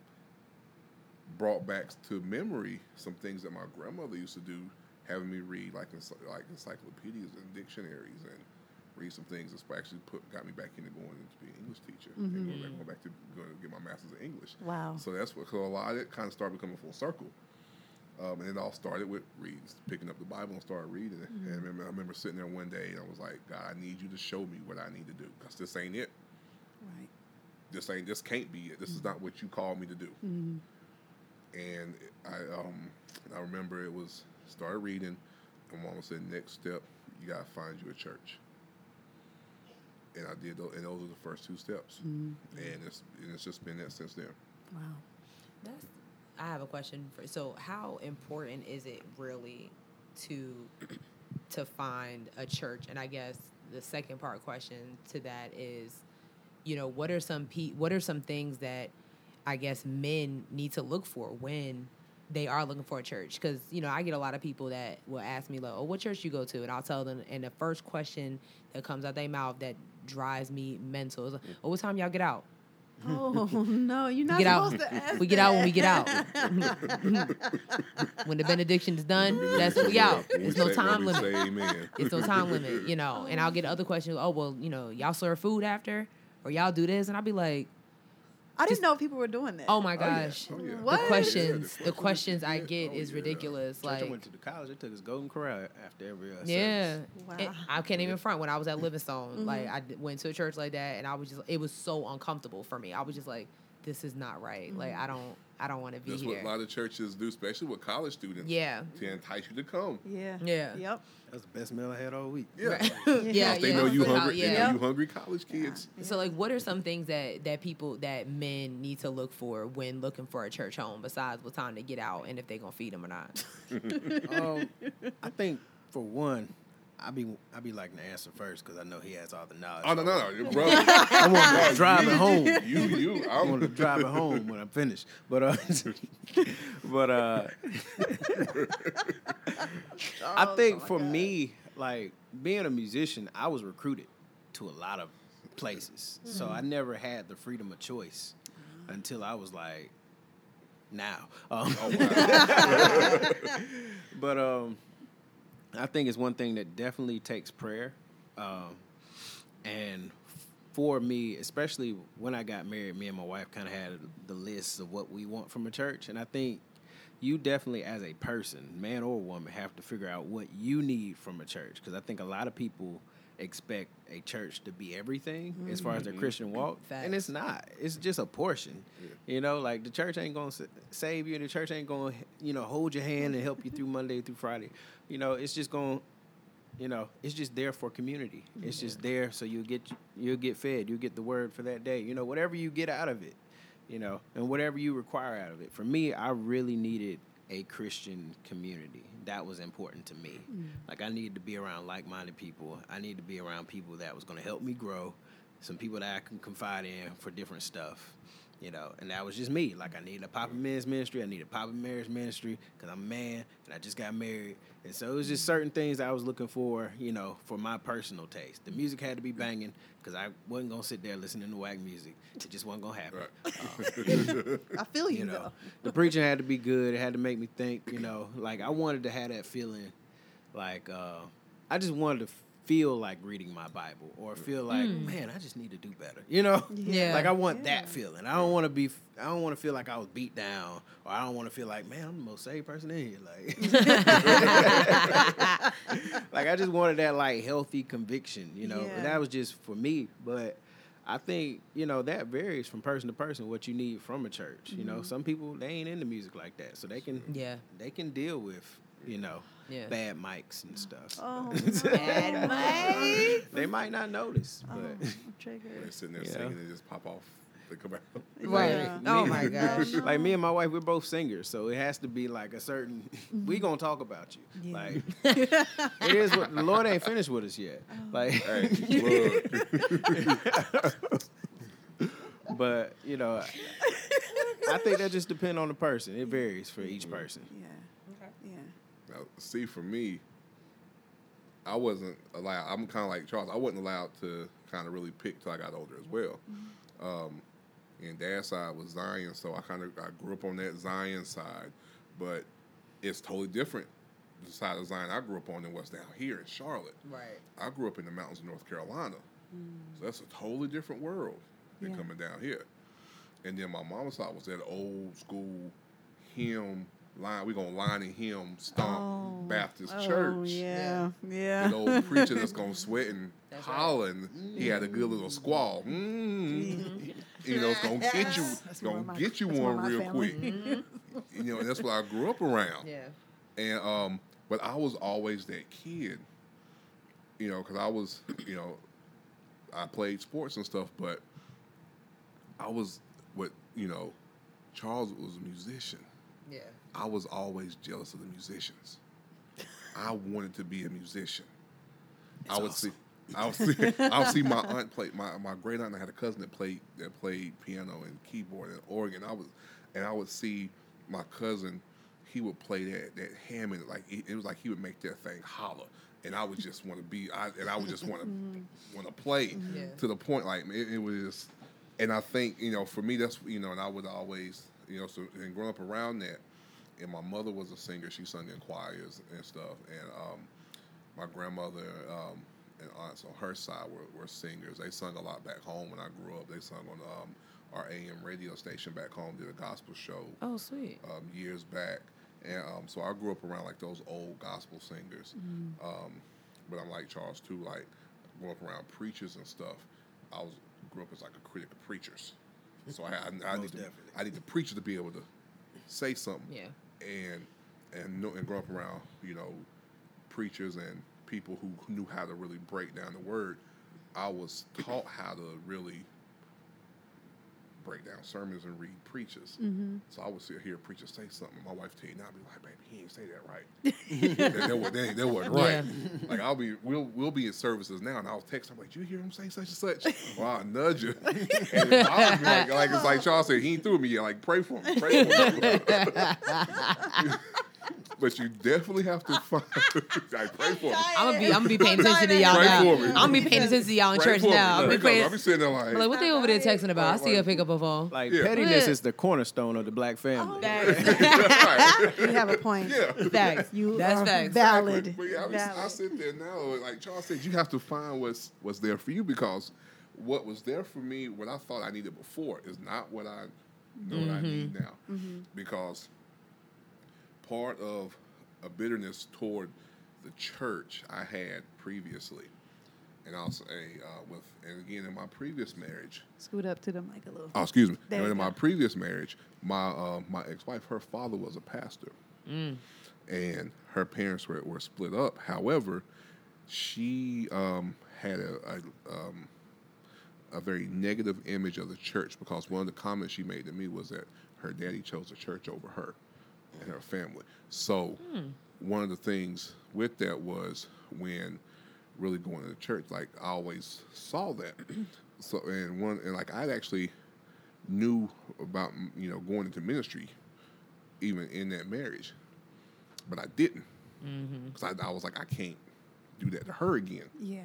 brought back to memory some things that my grandmother used to do, having me read like like encyclopedias and dictionaries and read some things that actually put got me back into going into being an English teacher and going back, going back to going to get my master's in English. Wow. So that's what so a lot of it kind of started becoming full circle. Um, and it all started with reading, picking up the Bible and started reading it. And I remember, I remember sitting there one day and I was like, God, I need you to show me what I need to do because this ain't it. Right. This ain't. This can't be it. This is not what you called me to do. And I um, I remember it was started reading, and Mama said, next step, you gotta find you a church. And I did, those, and those are the first two steps. Mm-hmm. And it's and it's just been that since then. Wow. That's. I have a question for. So, how important is it really to to find a church? And I guess the second part question to that is, you know, what are some pe- what are some things that I guess men need to look for when they are looking for a church? Because you know, I get a lot of people that will ask me like, "Oh, what church you go to?" And I'll tell them, and the first question that comes out their mouth that drives me mental is, like, "Oh, what time y'all get out?" Oh no, you're not get out. to ask We get out when we get out. when the benediction is done, that's when we out. When we no say- time limit. Amen. It's no time limit, you know. And I'll get other questions. Oh well, you know, y'all serve food after, or y'all do this, and I'll be like, I didn't Just- know people were doing that. oh my Oh, yeah. gosh, Oh, yeah. What? the questions, the the questions questions I get. get Oh, is yeah. ridiculous. Church I Like, went to the college. They took us Golden Corral after every uh, yeah, service. Wow. It- I can't even front. When I was at Livingstone, like I went to a church like that, and I was just, it was so uncomfortable for me. I was just like, this is not right. Like I don't, I don't want to be That's here. what a lot of churches do, especially with college students. Yeah. To entice you to come. Yeah. Yeah. Yep. That's the best meal I had all week. Yeah. Right. Yeah. yeah, They yeah. know you So how- hungry. They know you hungry college kids. So like what are some things that that people that men need to look for when looking for a church home besides what time to get out and if they're gonna feed them or not? um, I think for one, I be I be liking to answer first because I know he has all the knowledge. Oh no, no, no, your brother. I want to drive it home. You, you. I want I'm to drive it home when I'm finished. But uh, but uh, I think for me, like being a musician, I was recruited to a lot of places, so I never had the freedom of choice until I was like now. Um, but um, I think it's one thing that definitely takes prayer, um, and for me, especially when I got married, me and my wife kind of had the list of what we want from a church, and I think you definitely, as a person, man or woman, have to figure out what you need from a church because I think a lot of people expect a church to be everything as far as their mm-hmm. Christian walk, and it's not. It's just a portion. You know, like the church ain't gonna save you, and the church ain't gonna, you know, hold your hand and help you through Monday through Friday. You know, it's just gonna you know, it's just there for community. It's just there so you'll get you'll get fed, you'll get the word for that day. You know, whatever you get out of it, you know, and whatever you require out of it. For me, I really needed a Christian community. That was important to me. Mm. Like I needed to be around like-minded people. I needed to be around people that was going to help me grow, some people that I can confide in for different stuff. You know, and that was just me. Like I needed a Papa Men's ministry. I needed a Papa Marriage ministry because I'm a man and I just got married. And so it was just certain things I was looking for, you know, for my personal taste. The music had to be banging because I wasn't gonna sit there listening to whack music. It just wasn't gonna happen. Right. I feel you, You know, though. the preaching had to be good. It had to make me think. You know, like I wanted to have that feeling. Like uh, I just wanted to feel like reading my Bible or feel like, mm. man, I just need to do better. You know? Yeah. Like I want Yeah. that feeling. I don't want to be. I don't want to feel like I was beat down, or I don't want to feel like, man, I'm the most saved person in here. Like, like I just wanted that like healthy conviction. You know, Yeah. and that was just for me. But I think you know that varies from person to person what you need from a church. You know, mm-hmm. some people they ain't into music like that, so they can Yeah. they can deal with you know Yeah. bad mics and stuff. Oh, Bad mic. They might not notice, Oh, but I'm. They're sitting there Yeah. singing and just pop off. They come out. Right. Yeah. Oh Me- my gosh. like me and my wife, we're both singers, so it has to be like a certain. We mm-hmm. gonna talk about you. Yeah. Like it is what the Lord ain't finished with us yet. Oh. Like, Hey, look. but you know, I think that just depends on the person. It varies for each person. Yeah. Yeah. See, for me, I wasn't allowed. I'm kind of like Charles. I wasn't allowed to kind of really pick till I got older as well. Um, and dad's side was Zion, so I kind of I grew up on that Zion side, but it's totally different. The side of Zion I grew up on than what's down here in Charlotte. Right. I grew up in the mountains of North Carolina, so that's a totally different world than Yeah. coming down here. And then my mama's side was that old school hymn line. We gonna line in hymn stomp Oh. Baptist Oh, church. yeah. yeah. Yeah. old preacher that's gonna sweat and That's right. hollering. He had a good little squall. Mm. You know, it's gonna get you, That's more gonna my- get you one real family. quick. You know, and that's what I grew up around. Yeah. And um, but I was always that kid, you know, because I was, you know, I played sports and stuff, but I was what you know, Charles was a musician. Yeah. I was always jealous of the musicians. I wanted to be a musician. I would see. I would see. I would see my aunt play. My, my great aunt. I had a cousin that played that played piano and keyboard and organ. I was, and I would see my cousin. He would play that that Hammond like it, it was like he would make that thing holler, and I would just want to be. I and I would just want to want to play mm-hmm. Yeah. to the point like it, it was. And I think you know for me that's you know and I would always you know so and growing up around that and my mother was a singer. She sung in choirs and stuff. And um, my grandmother um, and aunts on her side were, were singers. They sung a lot back home when I grew up. They sung on um, our AM radio station back home. Did a gospel show Oh, sweet. um, years back. And um, so I grew up around like those old gospel singers. Um, but I'm like Charles too. Like grew up around preachers and stuff. I was grew up as like a critic of preachers. So I, I, I need Most to, definitely. I need the preacher to be able to say something Yeah. And and know, and grow up around you know preachers and people who knew how to really break down the word. I was taught how to really break down sermons and read preachers. Mm-hmm. So I would sit here, preacher say something. My wife tell you I'd be like, baby, he ain't say that right. that, that, that, that wasn't right. Like I'll be, we'll we'll be in services now, and I'll text. I'm like, "Did you hear him say such and such?" Well, I'll nudge you. and I'll be like, like it's like Charles said, he ain't through me yet. Like pray for him, pray for him. but you definitely have to find. like pray for him. I'm gonna be. I'm gonna be paying attention to y'all Pray now. for me. I'm gonna be paying attention to y'all in Pray church now. I'm Look, be praying. I'll be sitting there like, I'm like, what they over there texting about? I see her Like- pick up a phone. Like Yeah. pettiness is the cornerstone of the black family. Oh, right. You have a point. yeah. Facts. You That's are facts. valid. But yeah, I, be- I sit there now, like Charles said, you have to find what's what's there for you because what was there for me, what I thought I needed before, is not what I know what I mm-hmm. need now. Mm-hmm. Because part of a bitterness toward the church I had previously, and I'll say uh, with, and again in my previous marriage, Scoot up to the mic a little. Oh, excuse me. There And you in my previous marriage, my uh, my ex wife, her father was a pastor, and her parents were, were split up. However, she um, had a a, um, a very negative image of the church because one of the comments she made to me was that her daddy chose the church over her and her family. So hmm. one of the things with that was when really going to the church, like I always saw that. so and one and like I actually knew about you know going into ministry even in that marriage, but I didn't mm-hmm. because I, I was like I can't do that to her again. Yeah.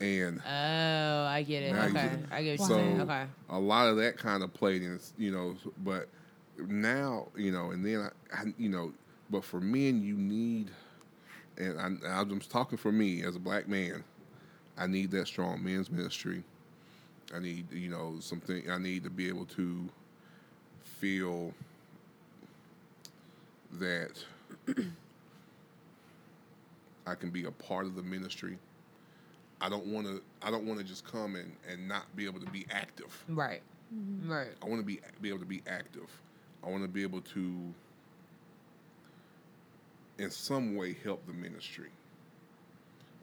And Oh, I get it. Now you Okay, get- I get what so you're. Okay. a lot of that kind of played in, you know. But now, you know, and then I, I, you know, but for men, you need and I, and I'm just talking for me as a black man. I need that strong men's ministry. I need, you know, something. I need to be able to feel that I can be a part of the ministry. I don't want to. I don't want to just come and, and not be able to be active. Right. Mm-hmm. Right. I want to be be able to be active. I want to be able to, in some way, help the ministry.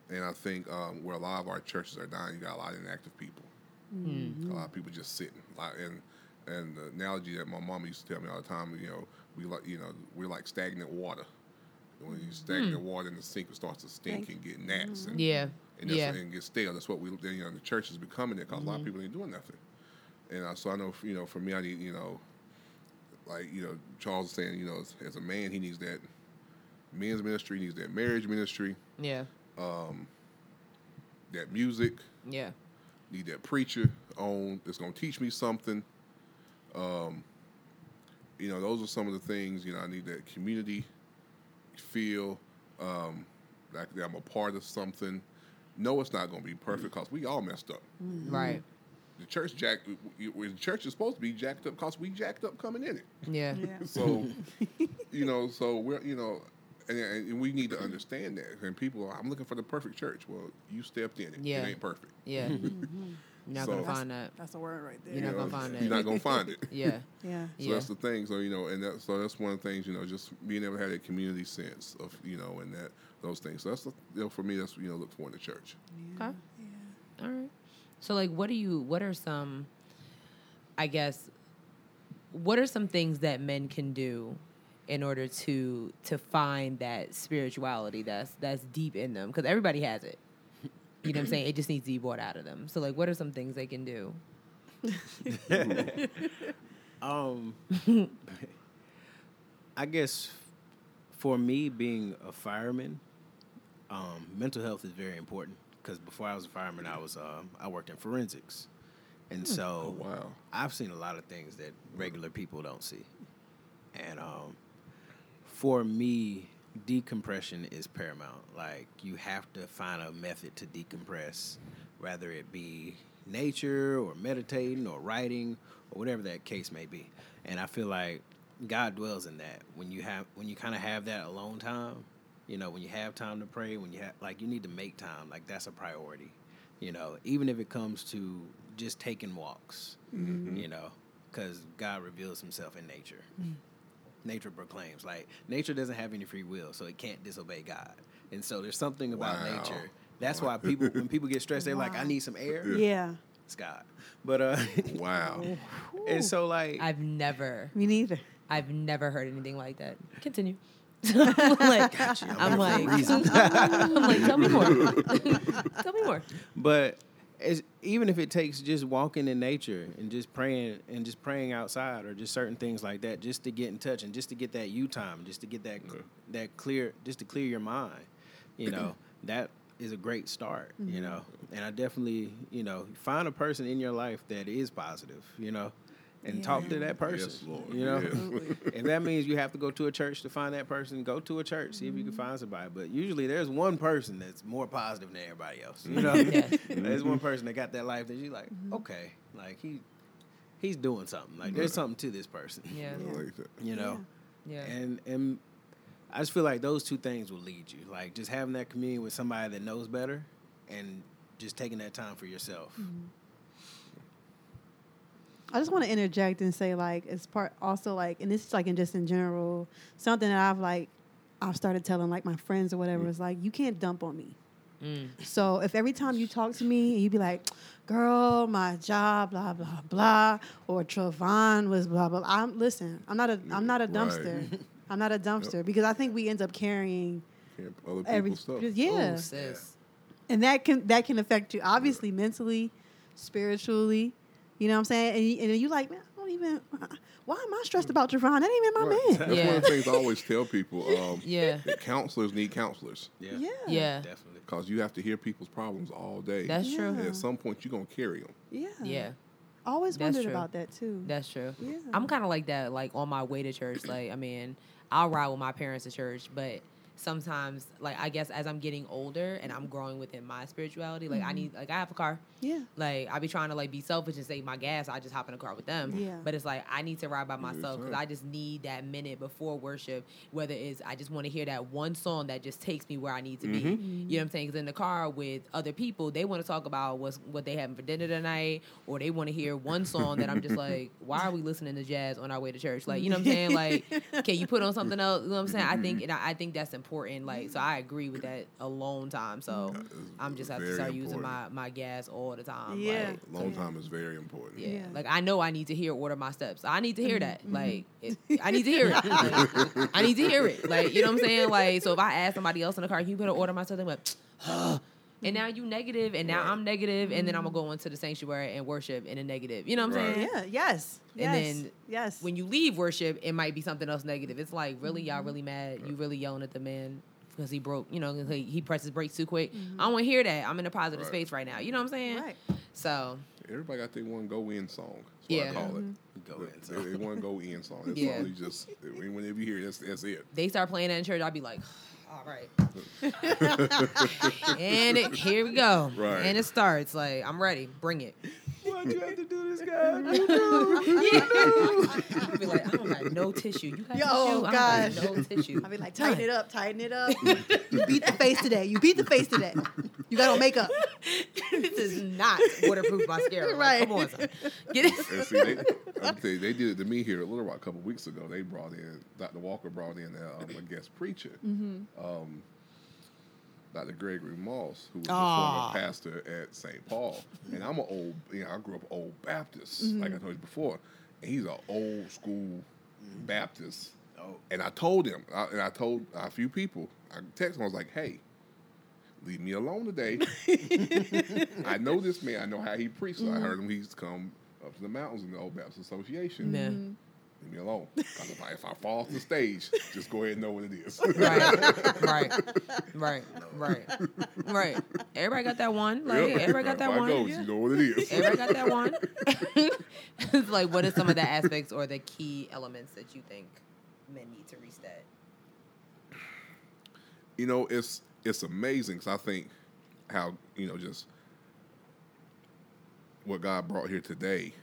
And I think um, where a lot of our churches are dying, you got a lot of inactive people. A lot of people just sitting. And and the analogy that my mama used to tell me all the time, you know, we like you know we're like stagnant water. When you stagnant water in the sink, it starts to stink Stink. and get gnats and Yeah. and, that's, Yeah. and get stale. That's what we, you know, the church is becoming it because a lot of people ain't doing nothing. And uh, so I know, you know, for me, I need, you know, like you know, Charles is saying, you know, as, as a man, he needs that men's ministry, he needs that marriage ministry, Yeah. that music, Yeah. need that preacher on that's gonna teach me something. Um, you know, those are some of the things. You know, I need that community feel um, like that I'm a part of something. No, it's not gonna be perfect because we all messed up. Right. The church jacked. The church is supposed to be jacked up because we jacked up coming in it. Yeah. Yeah. So, you know, so we're you know, and, and we need to understand that. And people, I'm looking for the perfect church. Well, you stepped in it. Yeah. It ain't perfect. Yeah. Mm-hmm. You're not So- gonna find that. That's a word right there. You're not You gonna find it. You're not gonna find it. Yeah. Yeah. So Yeah. that's the thing. So you know, and that, so that's one of the things. You know, just being able to have that community sense of you know, and that those things. So that's the, you know, for me. That's you know, look for in the church. Okay. All right. So like what do you what are some I guess what are some things that men can do in order to to find that spirituality that's that's deep in them because everybody has it. You know what I'm saying? It just needs to be brought out of them. So like what are some things they can do? Um, I guess for me, being a fireman, um, mental health is very important. Because before I was a fireman, I was um, I worked in forensics, and so Oh, wow. I've seen a lot of things that regular people don't see. And um, for me, decompression is paramount. Like you have to find a method to decompress, whether it be nature or meditating or writing or whatever that case may be. And I feel like God dwells in that. When you have when you kind of have that alone time, you know, when you have time to pray, when you have like you need to make time, like that's a priority. You know, even if it comes to just taking walks, you know, because God reveals Himself in nature. Nature proclaims, like nature doesn't have any free will, so it can't disobey God. And so there's something about Wow. nature. That's why people, when people get stressed, they're like, "I need some air." Yeah. It's God. But uh, Wow. and so like, I've never Me neither. I've never heard anything like that. Continue. I'm like, I'm like, I'm like, tell me more. tell me more. But it's, even if it takes just walking in nature and just praying and just praying outside or just certain things like that, just to get in touch and just to get that you time, just to get that that clear, just to clear your mind, you know, that is a great start, you mm-hmm. know. And I definitely, you know, find a person in your life that is positive, you know, and talk to that person, Yes, Lord. you know. Yes. if that means you have to go to a church to find that person, go to a church, see if you can mm-hmm. find somebody. But usually there's one person that's more positive than everybody else. You know, Yes. there's one person that got that life that you're like, mm-hmm. okay, like he he's doing something. Like there's something to this person. Yeah. Like. You know? Yeah. And and I just feel like those two things will lead you. Like just having that communion with somebody that knows better and just taking that time for yourself. Mm-hmm. I just want to interject and say, like, it's part also like, and this is like in just in general, something that I've like, I've started telling like my friends or whatever is like, you can't dump on me. Mm. So if every time you talk to me and you be like, girl, my job, blah blah blah, or Travon was blah blah, I'm listen. I'm not a I'm not a Right. dumpster. I'm not a dumpster because I think we end up carrying Can't- Other people's every stuff. yeah, Ooh, sis. and that can that can affect you obviously mentally, spiritually. You know what I'm saying? And you, and you like, man, I don't even. Why am I stressed about Javon? That ain't even my Right. man. That's Yeah. one of the things I always tell people. Um, Yeah. that counselors need counselors Yeah. Yeah. Yeah. Definitely. because you have to hear people's problems all day. That's true. and at some point, you're gonna carry them. Yeah. Yeah. Always That's wondered true. about that too. That's true. Yeah. I'm kind of like that, like on my way to church. Like, I mean, I'll ride with my parents to church, but sometimes like I guess as I'm getting older and I'm growing within my spirituality, like I mm-hmm. need like I have a car. Yeah. Like I be trying to like be selfish and save my gas. I just hop in a car with them. Yeah. But it's like I need to ride by myself because. I just need that minute before worship. Whether it's I just want to hear that one song that just takes me where I need to be. Mm-hmm. You know what I'm saying? Because in the car with other people, they want to talk about what's what they having for dinner tonight, or they want to hear one song that I'm just like, why are we listening to jazz on our way to church? Like you know what I'm saying? Like, can you put on something else? You know what I'm saying? I think and I, I think that's important. Like, so mm. I agree with that alone time. So mm. That is I'm just have to very start using my my gas all the time. Yeah. Like, Long time is very important. yeah. Yeah. Like I know I need to hear order my steps. I need to hear mm-hmm. that. Mm-hmm. Like it, I need to hear it. Like, I need to hear it. Like you know what I'm saying? Like so if I ask somebody else in the car, can you better order my stuff? They're like, and now mm-hmm. you negative, and now Right. I'm negative, and then I'm gonna mm-hmm. go into the sanctuary and worship in a negative. You know what I'm Right. saying? Yeah. Yes. And yes. then yes. When you leave worship, it might be something else negative. It's like really y'all mm-hmm. really mad. You really yelling at the man. Because he broke, you know, he, he presses brakes too quick. I don't want to hear that. I'm in a positive Right. space right now. You know what I'm saying? right. So, Everybody got their one go in song. That's Yeah. what I call it. Go in. They, So. they one go in song. That's Yeah. all you just whenever you hear it, that's that's it. they start playing that in church, I'd be like, all right. and it, here we go. Right. And it starts. Like, I'm ready. Bring it. Why'd you have to do this, guy? I'll be like, I don't got no tissue. You got Yo, tissue? I gosh. don't got no tissue. I'll be like, tighten it up, tighten it up. you beat the face today. You beat the face today. You got on makeup. this is not waterproof mascara. Like, Right. Come on, son. Get it. And see, they, I'm tell you, they did it to me here at Little Rock a couple weeks ago. They brought in Dr. Walker brought in a, um, a guest preacher, um, Dr. Gregory Moss, who was the Aw. former pastor at St. Paul. And I'm an old, you know, I grew up old Baptist, mm-hmm. like I told you before. And he's an old school mm-hmm. Baptist. Oh. And I told him, I, and I told a few people, I texted him, I was like, hey, leave me alone today. I know this man. I know how he preaches. I heard mm-hmm. him. He's come up to the mountains in the Old Baptist Association. Yeah. Leave me alone. 'Cause if I, if I fall off the stage, just go ahead and know what it is. Right. right. Right. Right. Right. Everybody got that one. Like, Yep. everybody got that If I one. go, You know what it is. Everybody got that one. it's like, what are some of the aspects or the key elements that you think men need to reach that? you know, it's it's amazing because I think how you know just what God brought here today.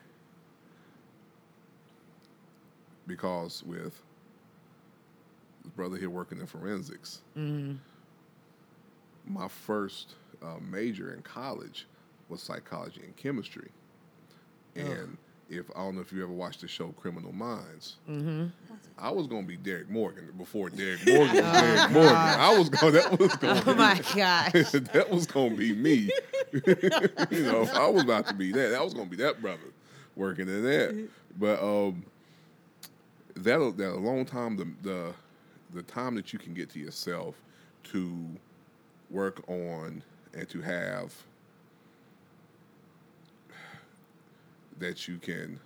Because with his brother here working in forensics, my first uh, major in college was psychology and chemistry. And if I don't know if you ever watched the show Criminal Minds, I was gonna be Derek Morgan before Derek Morgan was Derek Morgan. I was going that was gonna Oh be my gosh. that was gonna be me. you know, if I was about to be that, that was gonna be that brother working in that. But um that that a long time the the the time that you can get to yourself to work on and to have that you can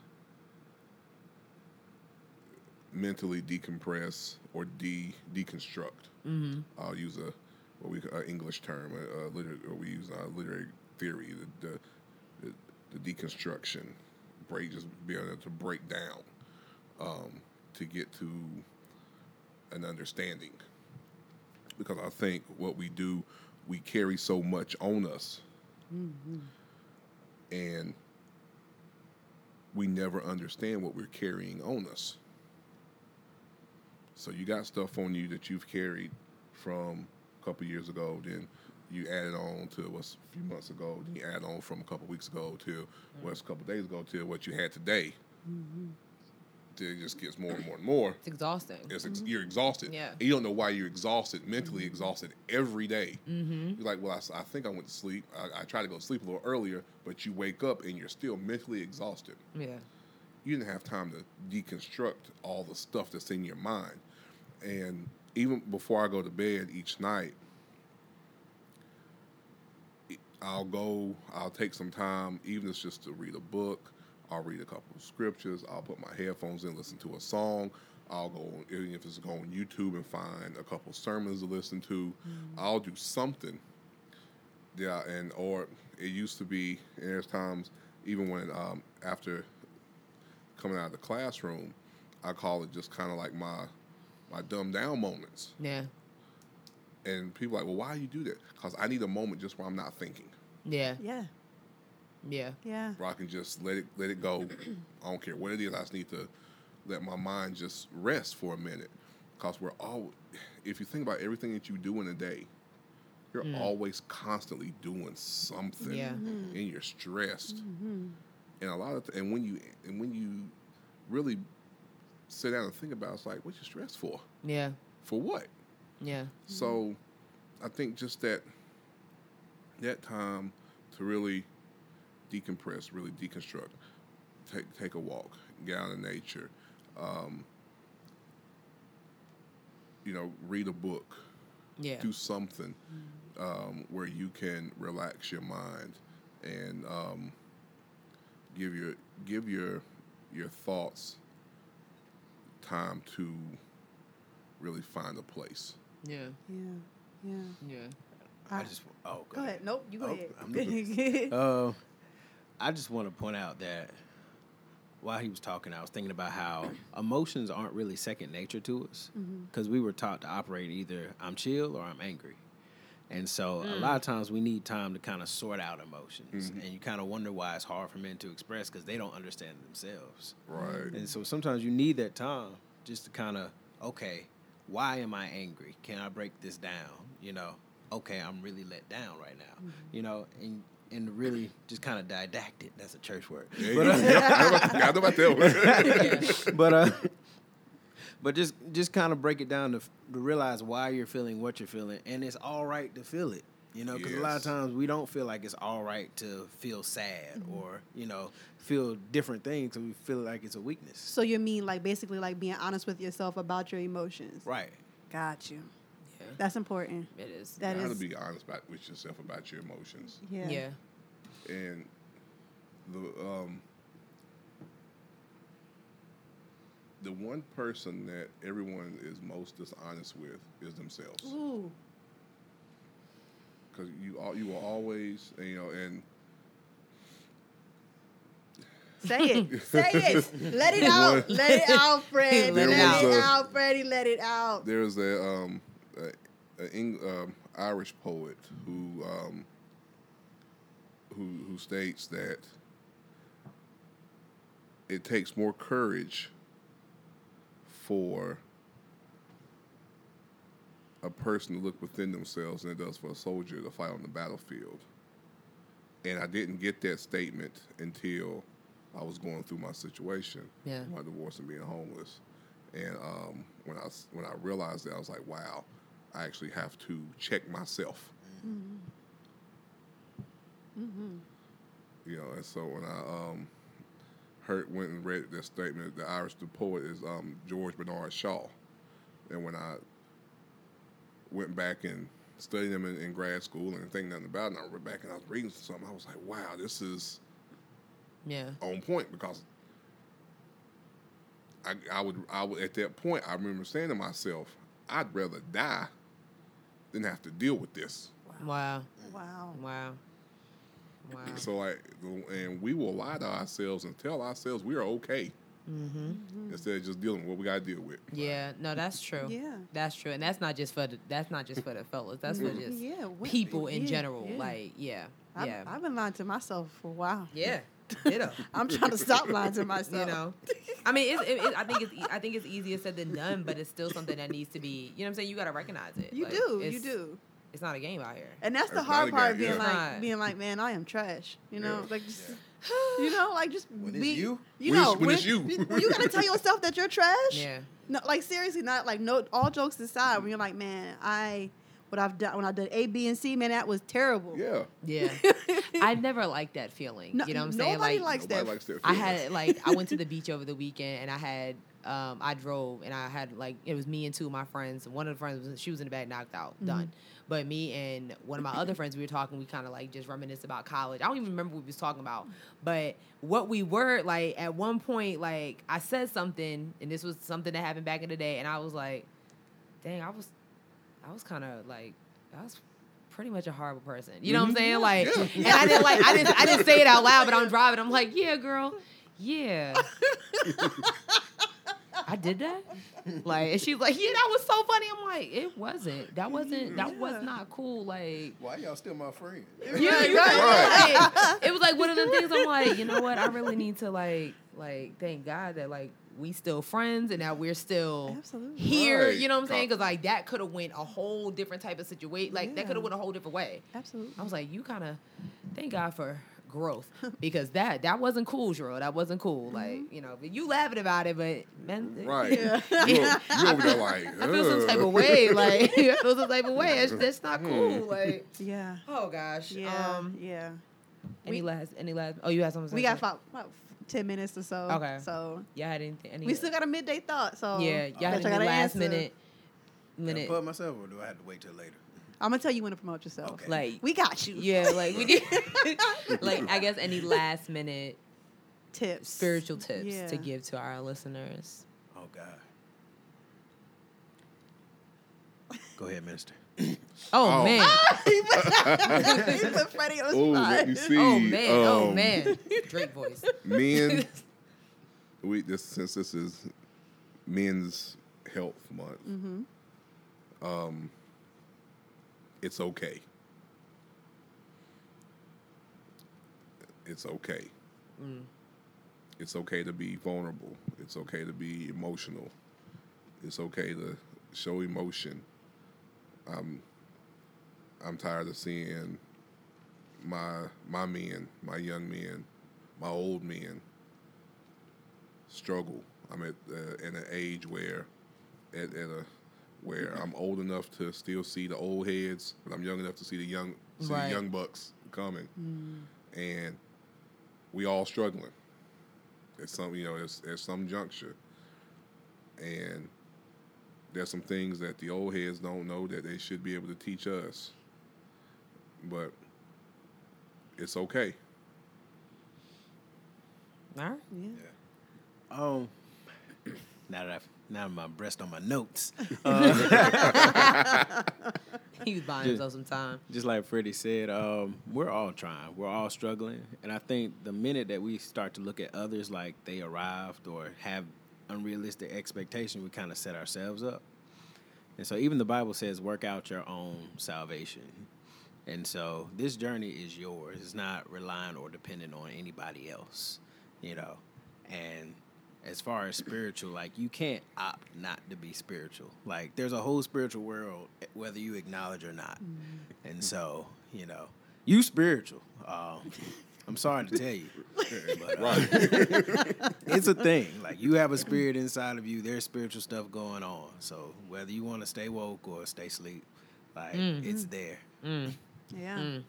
mentally decompress or de deconstruct. Mm-hmm. I'll use a what we uh, English term, uh, uh, liter- or we use uh, literary theory, the, the, the the deconstruction, break just be able to break down um, to get to an understanding. Because I think what we do, we carry so much on us, mm-hmm. and we never understand what we're carrying on us. So you got stuff on you that you've carried from a couple years ago, then you added on to what's a few months ago, then you add on from a couple weeks ago to what's a couple days ago to what you had today. Then it just gets more and more and more. It's exhausting. It's ex- you're exhausted. Yeah. And you don't know why you're exhausted, mentally exhausted every day. Mm-hmm. You're like, well, I think I went to sleep. I, I tried to go to sleep a little earlier, but you wake up and you're still mentally exhausted Yeah. you didn't have time to deconstruct all the stuff that's in your mind. And even before I go to bed each night, I'll go, I'll take some time, even if it's just to read a book. I'll read a couple of scriptures. I'll put my headphones in, listen to a song. I'll go, even if it's go on YouTube and find a couple sermons to listen to. I'll do something yeah, and or it used to be, and there's times even when um, after coming out of the classroom, I call it just kind of like my my dumb down moments. Yeah. and people are like, well, why do you do that? Because I need a moment just where I'm not thinking, Yeah. Yeah. Yeah. Yeah. where I can just let it let it go. I don't care what it is. I just need to let my mind just rest for a minute. Because we're all, if you think about everything that you do in a day, you're mm. always constantly doing something, Yeah. Mm-hmm. and you're stressed. Mm-hmm. And a lot of, th- and when you and when you really sit down and think about, it, it's like, what you stressed for? Yeah. For what? Yeah. So, I think just that that time to really decompress, really deconstruct, take take a walk, get out in nature, um, you know, read a book, Yeah. do something um, where you can relax your mind and um, give your give your your thoughts time to really find a place. Yeah. Yeah. Yeah. Yeah. I just oh Go ahead. Nope. You go Oh, ahead. I'm looking. Uh, I just want to point out that while he was talking, I was thinking about how emotions aren't really second nature to us mm-hmm. because we were taught to operate either I'm chill or I'm angry. And so a mm. lot of times we need time to kind of sort out emotions. Mm-hmm. And you kind of wonder why it's hard for men to express because they don't understand themselves. Right. And so sometimes you need that time just to kind of, okay, why am I angry? Can I break this down? You know, okay, I'm really let down right now. Mm-hmm. You know, and and really just kind of didactic. That's a church word. Yeah, But, uh, yeah, about that but uh, but just just kind of break it down to, to realize why you're feeling what you're feeling, and it's all right to feel it. You know, because a lot of times we don't feel like it's all right to feel sad or you know feel different things, and we feel like it's a weakness. so you mean like basically like being honest with yourself about your emotions? Right. Got you. Yeah. That's important. It is. That you is. got to be honest about, with yourself about your emotions. yeah. yeah. And the um, the one person that everyone is most dishonest with is themselves. Ooh. Because you all you will always you know and Say it. Say it. Let it out. Let it out, Fred. Let Let, it it out. out, Freddie. Let it out. there's a um a, a Eng, um, Irish poet who um who who states that it takes more courage for a person to look within themselves than it does for a soldier to fight on the battlefield. And I didn't get that statement until I was going through my situation, Yeah. my divorce and being homeless. And um, when I when I realized that, I was like, wow, I actually have to check myself. You know, and so when I um, heard went and read that statement, the Irish the poet is um, George Bernard Shaw, and when I went back and studied him in, in grad school and think nothing about it, and I went back and I was reading something, I was like, wow, this is Yeah. on point because I, I would I would at that point I remember saying to myself, I'd rather die than have to deal with this. Wow. Wow. Wow. Wow. So like, and we will lie to ourselves and tell ourselves we are okay mm-hmm. Mm-hmm. instead of just dealing with what we got to deal with. Yeah. No, that's true. Yeah. That's true, and that's not just for the that's not just for the fellas. That's for mm-hmm. just Yeah, what- people in yeah, general. yeah. Like, yeah, I've, yeah, I've been lying to myself for a while. yeah. Ditto. I'm trying to stop lying to myself. you know, I mean, it's, it, it, I think it's e- I think it's easier said than done, but it's still something that needs to be. You know what I'm saying? You got to recognize it. You Like, do. You do. It's not a game out here. And that's the That's hard not a part, guy, being yeah. like, Not. being like, man, I am trash. You know, Yeah. like, just, you know, like just When be. you? You When know, it's- when it's you. you gotta tell yourself that you're trash. Yeah. No, like seriously, not like no. All jokes aside, when you're like, man, I what I've done when I did A, B, and C, man, that was terrible. Yeah, Yeah. I never liked that feeling. No, you know what I'm saying? nobody Like, likes nobody that. likes that. I had like I went to the beach over the weekend and I had um I drove and I had like it was me and two of my friends. One of the friends was she was in the back knocked out, Mm-hmm. done. But me and one of my other friends we were talking, we kind of like just reminisced about college. I don't even remember what we was talking about. But what we were like at one point like I said something and this was something that happened back in the day and I was like, dang, I was I was kind of like I was pretty much a horrible person. You know what I'm mm-hmm. saying? Like Yeah. and I didn't like I didn't I didn't say it out loud, but I'm driving. I'm like, yeah, girl. Yeah. I did that. Like, and she's like, yeah, that was so funny. I'm like, it wasn't. That wasn't. Mm-hmm. That was not cool. Like. Why y'all still my friend? Yeah, you right. Like, it was like one of the things I'm like, you know what? I really need to like like thank God that like we still friends and now we're still Absolutely. here. Right. You know what I'm saying? Because like that could have went a whole different type of situation. Like that could have went a whole different way. Absolutely. I was like, you kind of thank God for growth because that that wasn't cool, Jerome. That wasn't cool. Like you know, you laughing about it, but man, Right. Yeah. You, you over there like, I feel some type of "Ugh." way. Like I feel some type of way. That's, that's not cool. Like Yeah. oh gosh. Yeah. Um, yeah. any We- last any last? Oh, you had something. to We got about, about ten minutes or so. Okay. So Yeah, I didn't. Any, we still got a midday thought. So yeah, y'all bet had y'all gotta last answer. minute Can I minute. put myself, or do I have to wait till later? I'm gonna tell you when to promote yourself. Okay. Like We got you. yeah, like we did. like I guess any last minute Tips. spiritual tips Yeah. to give to our listeners. Oh God. Go ahead, Minister. Oh, Oh. man. he put Freddie on the Oh, spot. let me see. Oh man. oh Um, man. Drake voice. Men, we this since this is Men's Health Month. Mm-hmm. Um, it's okay. It's okay. Mm. It's okay to be vulnerable. It's okay to be emotional. It's okay to show emotion. I'm I'm tired of seeing my my men, my young men, my old men struggle. I'm at uh, in an age where at, at a where I'm old enough to still see the old heads, but I'm young enough to see the young see Right. the young bucks coming, and we all struggling at some you know at, at some juncture, and there's some things that the old heads don't know that they should be able to teach us, but it's okay. All right. Yeah. Um, now that I've now my breast on my notes, He was buying Just- himself some time. just like Freddie said, um, we're all trying, we're all struggling, and I think the minute that we start to look at others like they arrived or have unrealistic expectation, we kind of set ourselves up. And so, even the Bible says, "Work out your own salvation." And so, this journey is yours. It's not relying or dependent on anybody else, you know. And as far as spiritual, like you can't opt not to be spiritual. Like there's a whole spiritual world, whether you acknowledge or not. And so, you know, you spiritual. Um, I'm sorry to tell you, but uh, it's a thing. Like you have a spirit inside of you. There's spiritual stuff going on. So whether you want to stay woke or stay asleep, like it's there. Mm. Yeah. Mm.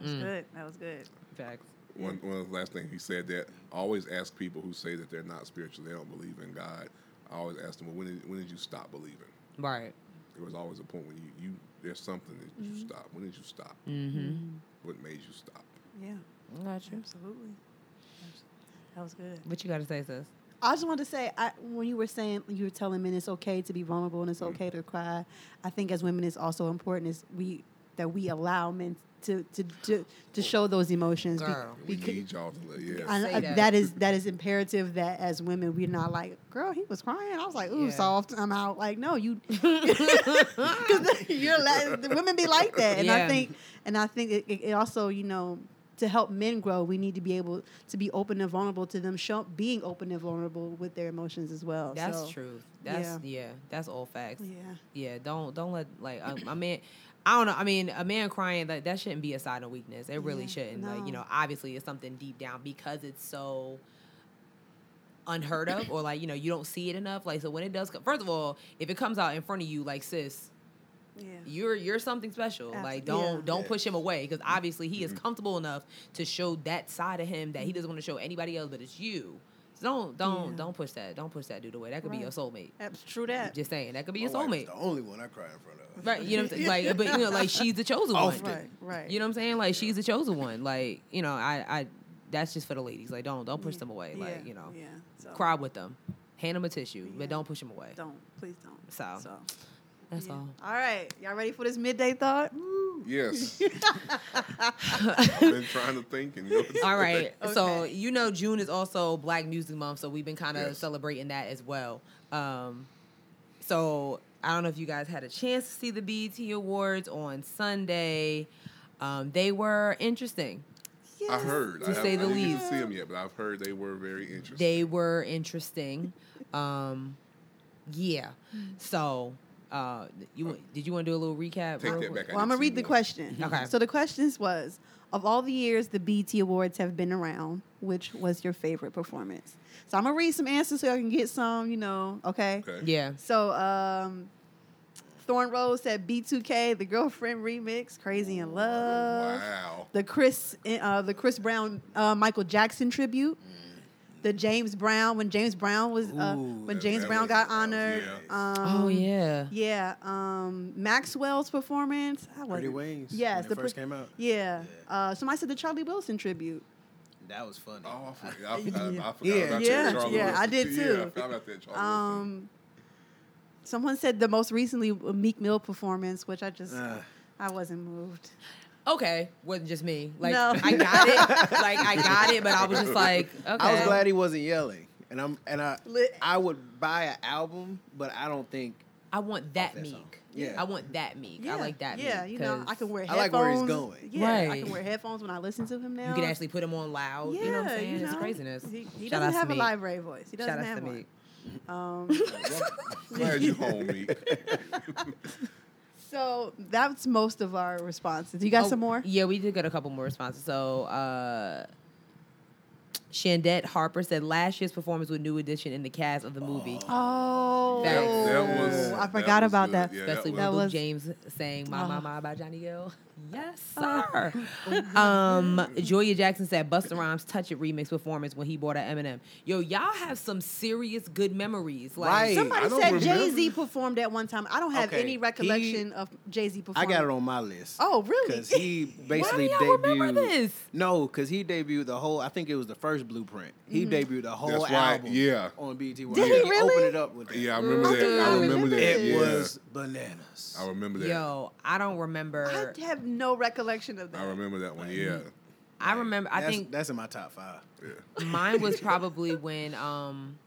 That was Mm. good. That was good. Facts. One, one of the last things he said that I always ask people who say that they're not spiritual, they don't believe in God. I always ask them, well, when did, when did you stop believing? Right. There was always a point when you, you there's something that you stop. When did you stop? Mm-hmm. What made you stop? Yeah. Got you. Absolutely. That was good. What you got to say, sis? I just wanted to say, I, when you were saying you were telling men it's okay to be vulnerable and it's okay to cry, I think as women it's also important is we that we allow men to to to, to show those emotions. be- We becau- need y'all to let yeah. I- uh, Say I- that. that is that is imperative that as women we're not like girl he was crying I was like ooh Yeah. soft I'm out like no you because you're la- women be like that and I think and I think it, it it also you know to help men grow we need to be able to be open and vulnerable to them show being open and vulnerable with their emotions as well That's So, truth. That's yeah. yeah. That's all facts. yeah Yeah. Don't don't let like a, a man. I don't know. I mean, a man crying like that shouldn't be a sign of weakness. It really Yeah, shouldn't. Like you know, obviously it's something deep down because it's so unheard of or like you know you don't see it enough. Like so when it does, come, first of all, if it comes out in front of you, like sis, yeah you're you're something special. Abso- Like don't yeah. don't push him away because obviously he is mm-hmm. comfortable enough to show that side of him that he mm-hmm. doesn't want to show anybody else, but it's you. So don't don't Yeah. don't push that. Don't push that dude away. That could be your soulmate. that's true that Just saying, that could be My your oh, soulmate. the only one I cry in front of. Right, you know what I'm saying? Like, but you know, like she's the chosen one. Right right You know what I'm saying? Like she's the chosen one. Like, you know, I, I, that's just for the ladies. Like, don't, don't push Yeah. them away. yeah, Like, you know, yeah so cry with them, hand them a tissue, Yeah. but don't push them away. don't please don't So. so That's all. All right, y'all ready for this midday thought? Yes. I've been trying to think and go. All right. So you know June is also Black Music Month, so we've been kind of Yes. celebrating that as well. Um, so I don't know if you guys had a chance to see the BET Awards on Sunday. Um, they were interesting. I heard. To I, say have, the I didn't get least. see them yet, but I've heard they were very interesting. They were interesting. Um, yeah. So uh, you did you want to do a little recap? Take that back. Well, I'm gonna read the one. question. Okay. So the questions was, of all the years the BET Awards have been around, which was your favorite performance? So I'm gonna read some answers so I can get some, you know, okay? Okay. Yeah. So um Thorn Rose said B2K, the girlfriend remix, Crazy in Love. Wow. The Chris uh the Chris Brown uh, Michael Jackson tribute. The James Brown when James Brown was uh, Ooh, when James Brown was- got honored. yeah. Um, oh yeah. Yeah, um, Maxwell's performance. I Pretty wasn't- Wings. Yes, when it the first per- came out. Yeah. Uh, somebody said the Charlie Wilson tribute. That was funny. Oh, I forgot, I, I, I forgot Yeah. about Yeah, that. Charlie yeah, Wilson. I did Yeah, too. I forgot about that. Charlie Wilson. Um, someone said the most recently uh, Meek Mill performance, which I just Uh, I wasn't moved. Okay, wasn't just me. Like No. I got it. like I got it, but I was just like, okay. I was glad he wasn't yelling, and I'm and I Lit- I would buy an album, but I don't think I want that that meek. song. Yeah. I want that meek. I like that Yeah, meek. you know, I can wear I headphones. like where he's going. Yeah, I can wear headphones when I listen to him now. You can actually put him on loud. you know what I'm saying? you It's know, craziness. He, he doesn't have a Meek. live voice. He doesn't Shout out have to one. Meek. Um, Glad you home, Meek. so that's most of our responses. You got Oh, some more? Yeah, we did get a couple more responses. So, uh, Shandette Harper said last year's performance with New Edition in the cast of the movie, Oh, That- that was- I that forgot was about good. that. Yeah, especially that with was- Luke James saying "My Oh. My My" by Johnny Gill. Yes, sir. um, Julia Jackson said Busta Rhymes "Touch It" remix performance when he bought at Eminem. Yo, y'all have some serious good memories. Like, Right. Somebody said. Jay Z performed at one time. I don't have Okay, any recollection of Jay Z performing. I got it on my list. Oh, really? Because he basically Why do y'all debuted. remember this? No, because he debuted the whole. I think it was the first Blueprint. He debuted the whole That's right, album. yeah. On BET. Did he really? Opened it up with that. Yeah, I remember that. Okay, I I remember that. It yeah. was bananas. I remember that. Yo, I don't remember. I have no recollection of that. I remember that one. Yeah. I remember. I that's, think that's in my top five. yeah. Mine was probably when um,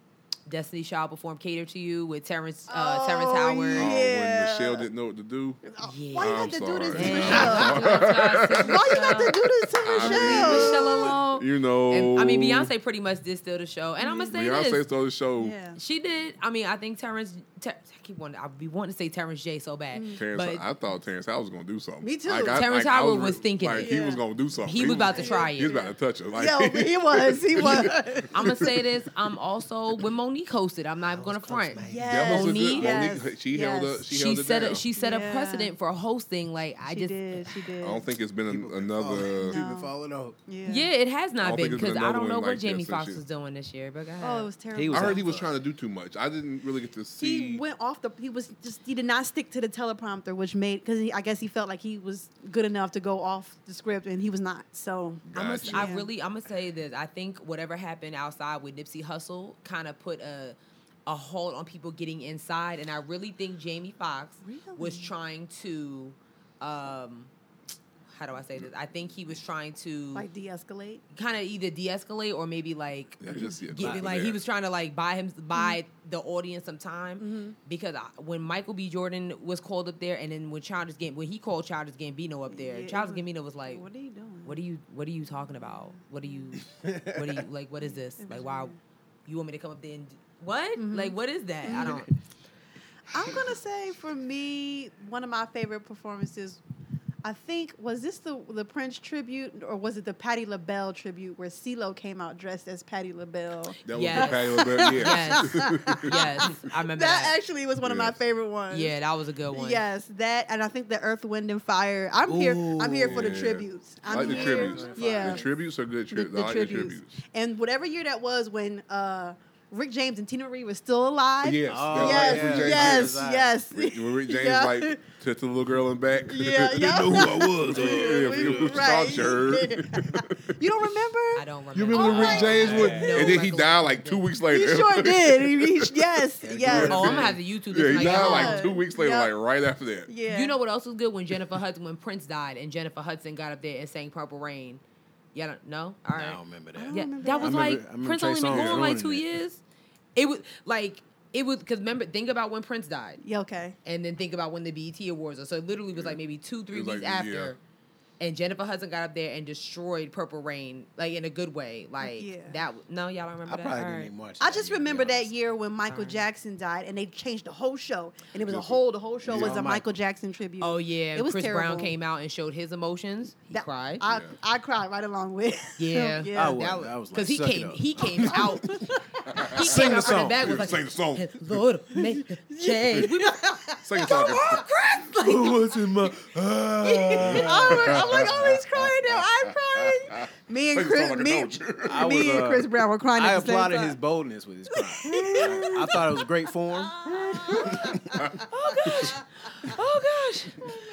Destiny Child performed "Cater to You" with Terrence uh, Terrence Oh, Howard. Oh, when Michelle didn't know what to do. Yeah. Why you got to do this to. Michelle? Why you got to do this to I Michelle? mean, Michelle alone. You know. And, I mean, Beyonce pretty much did steal the show, and I'm gonna say Beyonce this: stole the show. Yeah. she did. I mean, I think Terrence. Ter- I keep wanting. I be wanting to say Terrence J so bad, Terrence, but I thought Terrence Howard was gonna do something. Me too. Like, I- Terrence like, Howard re- was thinking like it. he was gonna do something. He was about to try it. He was about to touch her. Like, Yo, he was. He was. I'm gonna say this. I'm also when Mo'Nique hosted. I'm not gonna front. Yes. that was a Mo'Nique? good. Mo'Nique, Yes. she held up. She, She, held it set down. a, she set a precedent for hosting. Like I she just did. She did. I don't think it's been an, People another. falling- No. People falling off. Yeah. Yeah, it has not been think it's been because I don't know what like Jamie since Foxx was doing this year. But go ahead. Oh, it was terrible. He was I heard he was trying to do too much. I didn't really get to see. he went off the. He was just. He did not stick to the teleprompter, which made because I guess he felt like he was good enough to go off the script, and he was not. So I'm gonna, Gotcha. I really, I'm gonna say this. I think whatever happened outside with Nipsey Hussle kind of put a a hold on people getting inside, and I really think Jamie Foxx was trying to, um, how do I say this? I think he was trying to like de-escalate. kind of either de-escalate or maybe like Yeah, just yeah, give just it like he was trying to like buy him Mm-hmm. buy the audience some time because I, when Michael B. Jordan was called up there, and then when Childish Gam- when he called Childish Gambino up there, Yeah, it Childish was- Gambino was like, what are you doing? "What are you What are you talking about? What are you What are you like? What is this? Like, was why weird. You want me to come up there and d- what? Mm-hmm. Like, what is that? I don't. I'm gonna say for me, one of my favorite performances. I think was this the the Prince tribute or was it the Patti LaBelle tribute where CeeLo came out dressed as Patti LaBelle? That was the Patti LaBelle. Yeah. Yes, yes, I remember That that. actually was one of my favorite ones. yeah, that was a good one. Yes, that and I think the Earth, Wind, and Fire. I'm here. I'm here for the tributes. I I'm like the here. tributes. Yeah, The tributes are good the, tributes. the like tributes. the tributes. And whatever year that was when uh Rick James and Teena Marie were still alive. Yes, Oh, yes, that's Rick yes, yes. Rick, Rick James Yeah. like touched the little girl in the back. Yeah, didn't yeah. know who I was. yeah, if you Right. talking, you don't remember? I don't remember. You remember oh, when Rick James would, No and then he died like two it. weeks He later. sure did. He- he- yes, yes. Oh, I'm gonna have to YouTube this. Yeah, he when I get died like two weeks later, Yeah. like right after that. Yeah. You know what else was good when Jennifer Hudson, when Prince died, and Jennifer Hudson got up there and sang "Purple Rain." Yeah, don't- no, all right. I don't remember that. Yeah, remember that that. was I like remember Prince Trey only been Songz gone like two it. years. It was like it was because remember, think about when Prince died, Yeah, okay. and then think about when the BET Awards were. So it literally was like maybe two, three weeks like, after. Yeah. And Jennifer Hudson got up there and destroyed Purple Rain, like in a good way. Like Yeah. that. No, y'all don't remember I that. probably didn't right. even watch. I just year, remember that year when Michael Alright. Jackson died, and they changed the whole show, and it was a whole. The whole show Yeah, was a Michael. Michael Jackson tribute. Oh yeah, It was Chris Brown came out and showed his emotions. He That- cried. I, Yeah. I cried right along with. Yeah. yeah. I was- That I was like, because he came he came out. he Sing came the out song. back was Yeah, like, sing the song. Lord, make a change. We was, Sing a song. What's in my? I'm like, oh, he's crying now. I'm crying. Me and Chris, like me. I me was, and uh, Chris Brown were crying I at same applauded his boldness with his crying. I, I thought it was great form. oh gosh, oh gosh,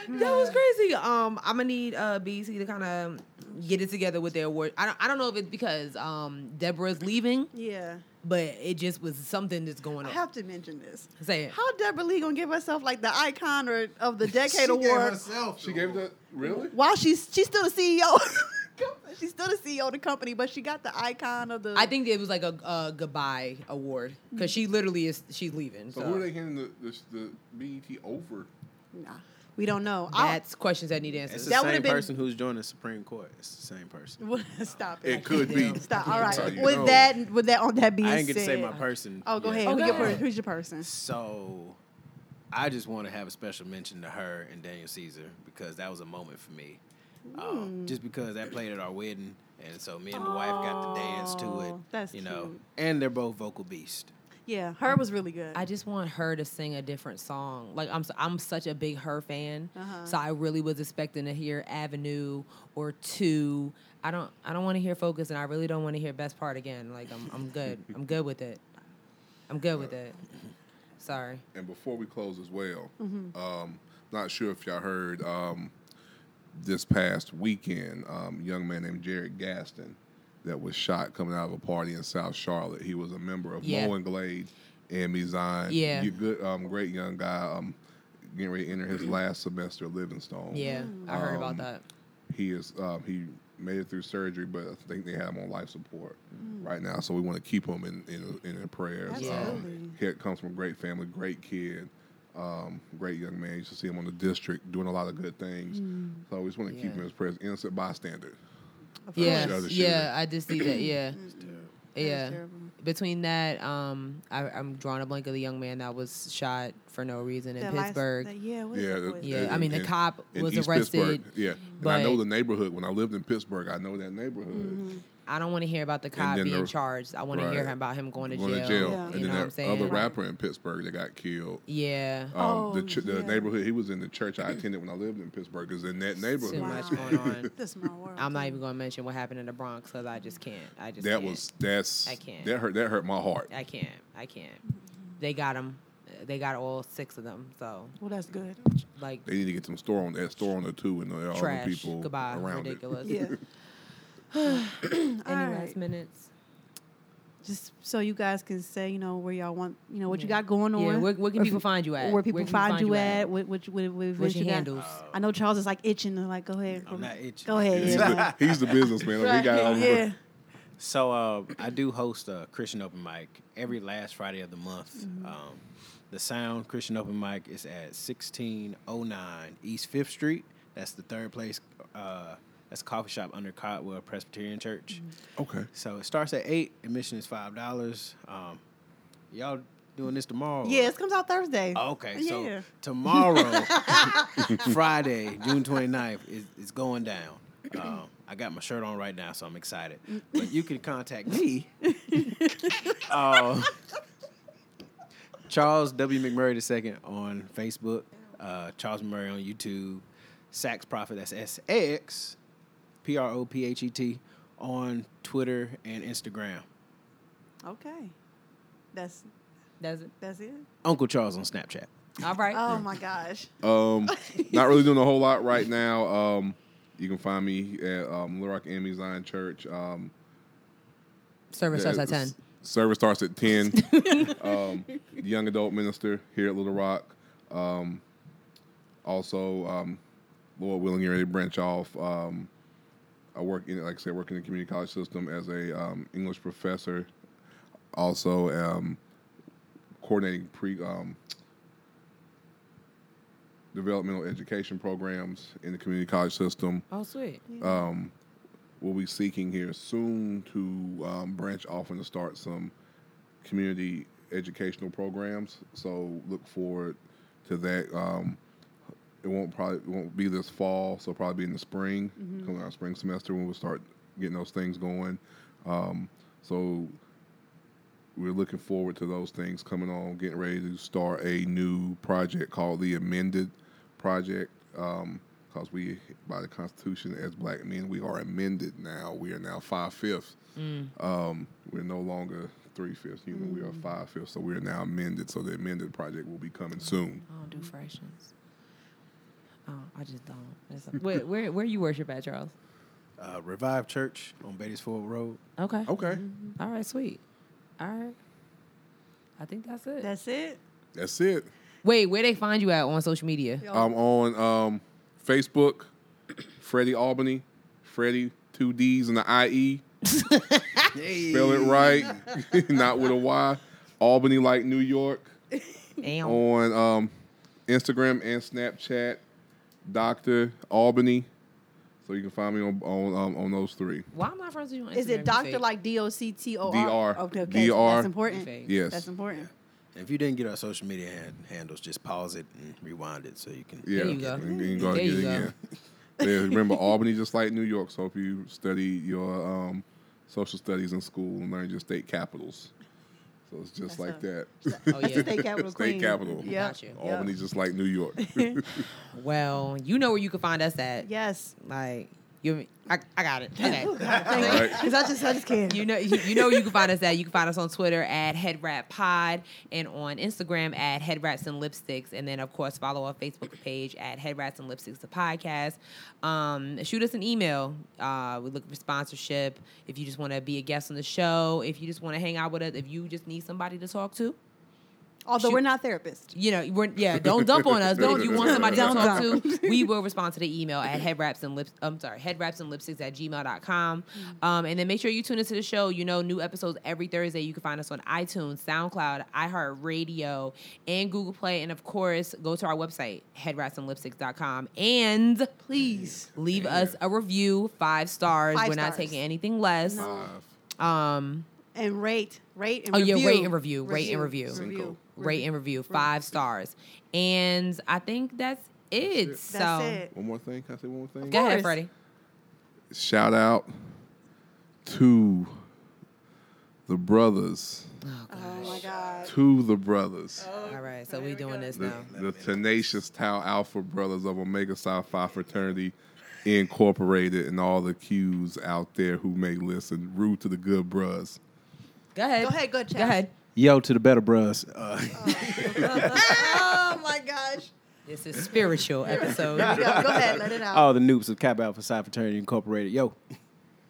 that was crazy. Um, I'm gonna need uh BET to kind of get it together with their award. I don't, I don't know if it's because um Debra's leaving, Yeah, but it just was something that's going on. I have to mention this. Say it. How Debra Lee gonna give herself like the icon or of the decade She gave award herself She gave award. that really? while she's she's still the CEO. she's still the CEO of the company, but she got the icon of the. I think it was like a, a goodbye award because she literally is she's leaving. So So, who are they handing the, the, the BET over? Nah, we don't know. I- that's questions that need It's answers. the That same would've been- person who's joining the Supreme Court. It's the same person. Stop it. It could be. Stop. All That's right. how you With know. that, with that on that being I didn't get to say my person. Oh, go yet. ahead. Oh, Who go your ahead. who's your person? So, I just want to have a special mention to H.E.R. and Daniel Caesar because that was a moment for me. Um, just because that played at our wedding, and so me and the wife got to dance to it. Oh, that's you know, cute. and they're both vocal beasts. Yeah, H.E.R. was really good. I just want her to sing a different song. Like I'm, s- I'm such a big H.E.R. fan, Uh-huh. so I really was expecting to hear Avenue or Two. I don't, I don't want to hear Focus, and I really don't want to hear Best Part again. Like I'm, I'm good. I'm good with it. I'm good with it. Sorry. And before we close as well, Mm-hmm. um, not sure if y'all heard um, this past weekend, um, a young man named Jared Gaston that was shot coming out of a party in South Charlotte. He was a member of Yeah. Moen Glade and Mizan. Yeah. You good, um, great young guy. Um, getting ready to enter his last semester at Livingstone. Yeah, I heard about Um, that. He is um, he made it through surgery, but I think they have him on life support right now. So we want to keep him in in, in their prayers. Absolutely. Um, he comes from a great family, great kid, um, great young man. You should see him on the district doing a lot of good things. So we just want to keep him in his prayers. Innocent bystander. Of Yeah, yeah. I did see that. Yeah, That is yeah. terrible. Between that, um, I, I'm drawing a blank of the young man that was shot for no reason in That last- Pittsburgh. that- yeah, what is Yeah, the- Yeah, name? I mean, the cop in was East arrested, Pittsburgh. Yeah, and I know the neighborhood. When I lived in Pittsburgh, I know that neighborhood. Mm-hmm. I don't want to hear about the cop being the- charged. I want to hear about him going to Going jail. to jail, Yeah. and You then know what I'm that saying? other rapper in Pittsburgh that got killed. Yeah. Um, Oh, the, ch- the neighborhood he was in, the church I attended when I lived in Pittsburgh, is in that neighborhood. Too much going on. The small world. I'm not even going to mention what happened in the Bronx because I just can't. I just That can't. was that's I can't. that hurt that hurt my heart. I can't. I can't. They got him. They got all six of them. So Well, that's good. like They need to get some store on that store on the two and all trash. the people Goodbye. around Ridiculous. Yeah. Any All last minutes? Just so you guys can say, you know, where y'all want, you know, what you got going on. Yeah. Where, where can people if- find you at? Where people can find, you at? What, what, what, what, What's what your you got? handles? I know Charles is like itching to like, go ahead. I'm not itching. Go ahead. He's, yeah. the, he's the businessman. Like, he got all the- yeah. So uh, I do host a Christian open mic every last Friday of the month. Um, the Sound Christian open mic is at 1609 East Fifth Street. That's the third place. Uh, that's a coffee shop under Caldwell Presbyterian Church. Okay. So it starts at eight. Admission is five dollars. Um, y'all doing this tomorrow? Yeah, it comes out Thursday. Okay, Yeah. so tomorrow, Friday, June 29th, is, is going down. Um, I got my shirt on right now, so I'm excited. But you can contact me. uh, Charles W. McMurray II on Facebook, uh, Charles McMurray on YouTube, Sax Prophet, that's S A X P R O P H E T, on Twitter and Instagram. Okay. That's Does it? that's it. Uncle Charles on Snapchat. All right. Oh my gosh. Um, not really doing a whole lot right now. Um, you can find me at um, Little Rock AME Zion Church. Um, Service starts at 10. Service starts at 10. um, young adult minister here at Little Rock. Um, also, um, Lord willing, you're ready to branch off. Um, I work in, like I said, work in the community college system as a um, English professor. Also, um, coordinating pre um, developmental education programs in the community college system Oh, sweet. um, we'll be seeking here soon to um, branch off and to start some community educational programs. So look forward to that. Um, it won't probably it won't be this fall, so probably be in the spring, coming out spring semester when we'll start getting those things going. Um, so we're looking forward to those things coming on, getting ready to start a new project called the Amended Project. Because we, by the Constitution, as black men, we are amended now. We are now five fifths. Um, we're no longer three fifths. You know, we are five fifths. So we are now amended. So the amended project will be coming soon. I don't do fractions. Oh, I just don't. It's- where, where, where you worship at, Charles? Uh, Revive Church on Beatties Ford Road. Okay. Okay, All right, sweet. All right. I think that's it. That's it. that's it. Wait, where they find you at on social media? I'm on um, Facebook, Freddie Albany, Freddie two D's and the I E. Spell it right, not with a Y. Albany like New York. Damn. on um, Instagram and Snapchat, Doctor Albany. So you can find me on on um, on those three. Why am I friends with you on Instagram? Is it Doctor like D O C T O DR. R? Okay, okay. DR. That's important. Fake. Yes. That's important. And if you didn't get our social media hand, handles, just pause it and rewind it so you can. Yeah, you go. And you can go There get you go. again. Yeah, remember Albany just like New York. So if you study your um, social studies in school and learn your state capitals, so it's just That's like a- that. Oh, That's yeah. the state capital. State queen. capital. Yep. Got you. Yep. Albany just like New York. Well, you know where you can find us at. Yes. Like, you, I, I got it. Okay. right? Because I just, I just can't. You know, you, you know you can find us at. You can find us on Twitter at Head Wrap Pod and on Instagram at Head Wraps and Lipsticks, and then of course follow our Facebook page at Head Wraps and Lipsticks the podcast. Um, shoot us an email. Uh, we look for sponsorship. If you just want to be a guest on the show, if you just want to hang out with us, if you just need somebody to talk to, Although shoot- we're not therapists. you know, we're, yeah, don't dump on us. But if you want somebody to Don't talk dump. to, we will respond to the email at headwraps and lips. I'm sorry, headwraps and lipsticks at gmail.com. Um, and then make sure you tune into the show. You know, new episodes every Thursday. You can find us on iTunes, SoundCloud, iHeartRadio, and Google Play. And of course, go to our website, headwrapsandlipsticks.com. And Please. leave us a review, five stars. Five we're not taking anything less. Five. Um, And rate. Rate and Oh, review. yeah, rate and review, rate and review. Review. rate and review, five stars. And I think that's it. That's. So it. One more thing. Can I say one more thing? go ahead, course. Freddie. Shout out to the brothers. Oh, oh my God. To the brothers. Oh, all right, so we doing this the, now. the tenacious Tau Alpha brothers of Omega Psi Phi Fraternity Incorporated and all the Qs out there who may listen. Rude to the good bros. Go ahead. Go ahead, go, Go Chad. ahead. Yo to the better bros. Uh, oh my gosh. This is spiritual episode. Go, go ahead, let it out. all the Nupes of Kappa Alpha Psi Fraternity Incorporated. Yo.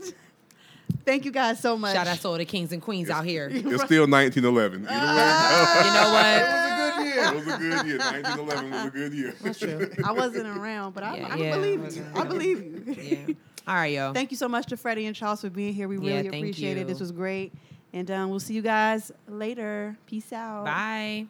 Thank you guys so much. Shout out to all the kings and queens out here. You It's still 1911. Either way, know what? it was a good year. 1911 was a good year. That's true. I wasn't around, but I, Yeah, I yeah, believe I you. I believe you. Yeah. All right, yo. Thank you so much to Freddie and Charles for being here. We really thank appreciate you. it. This was great. And um, we'll see you guys later. Peace out. Bye.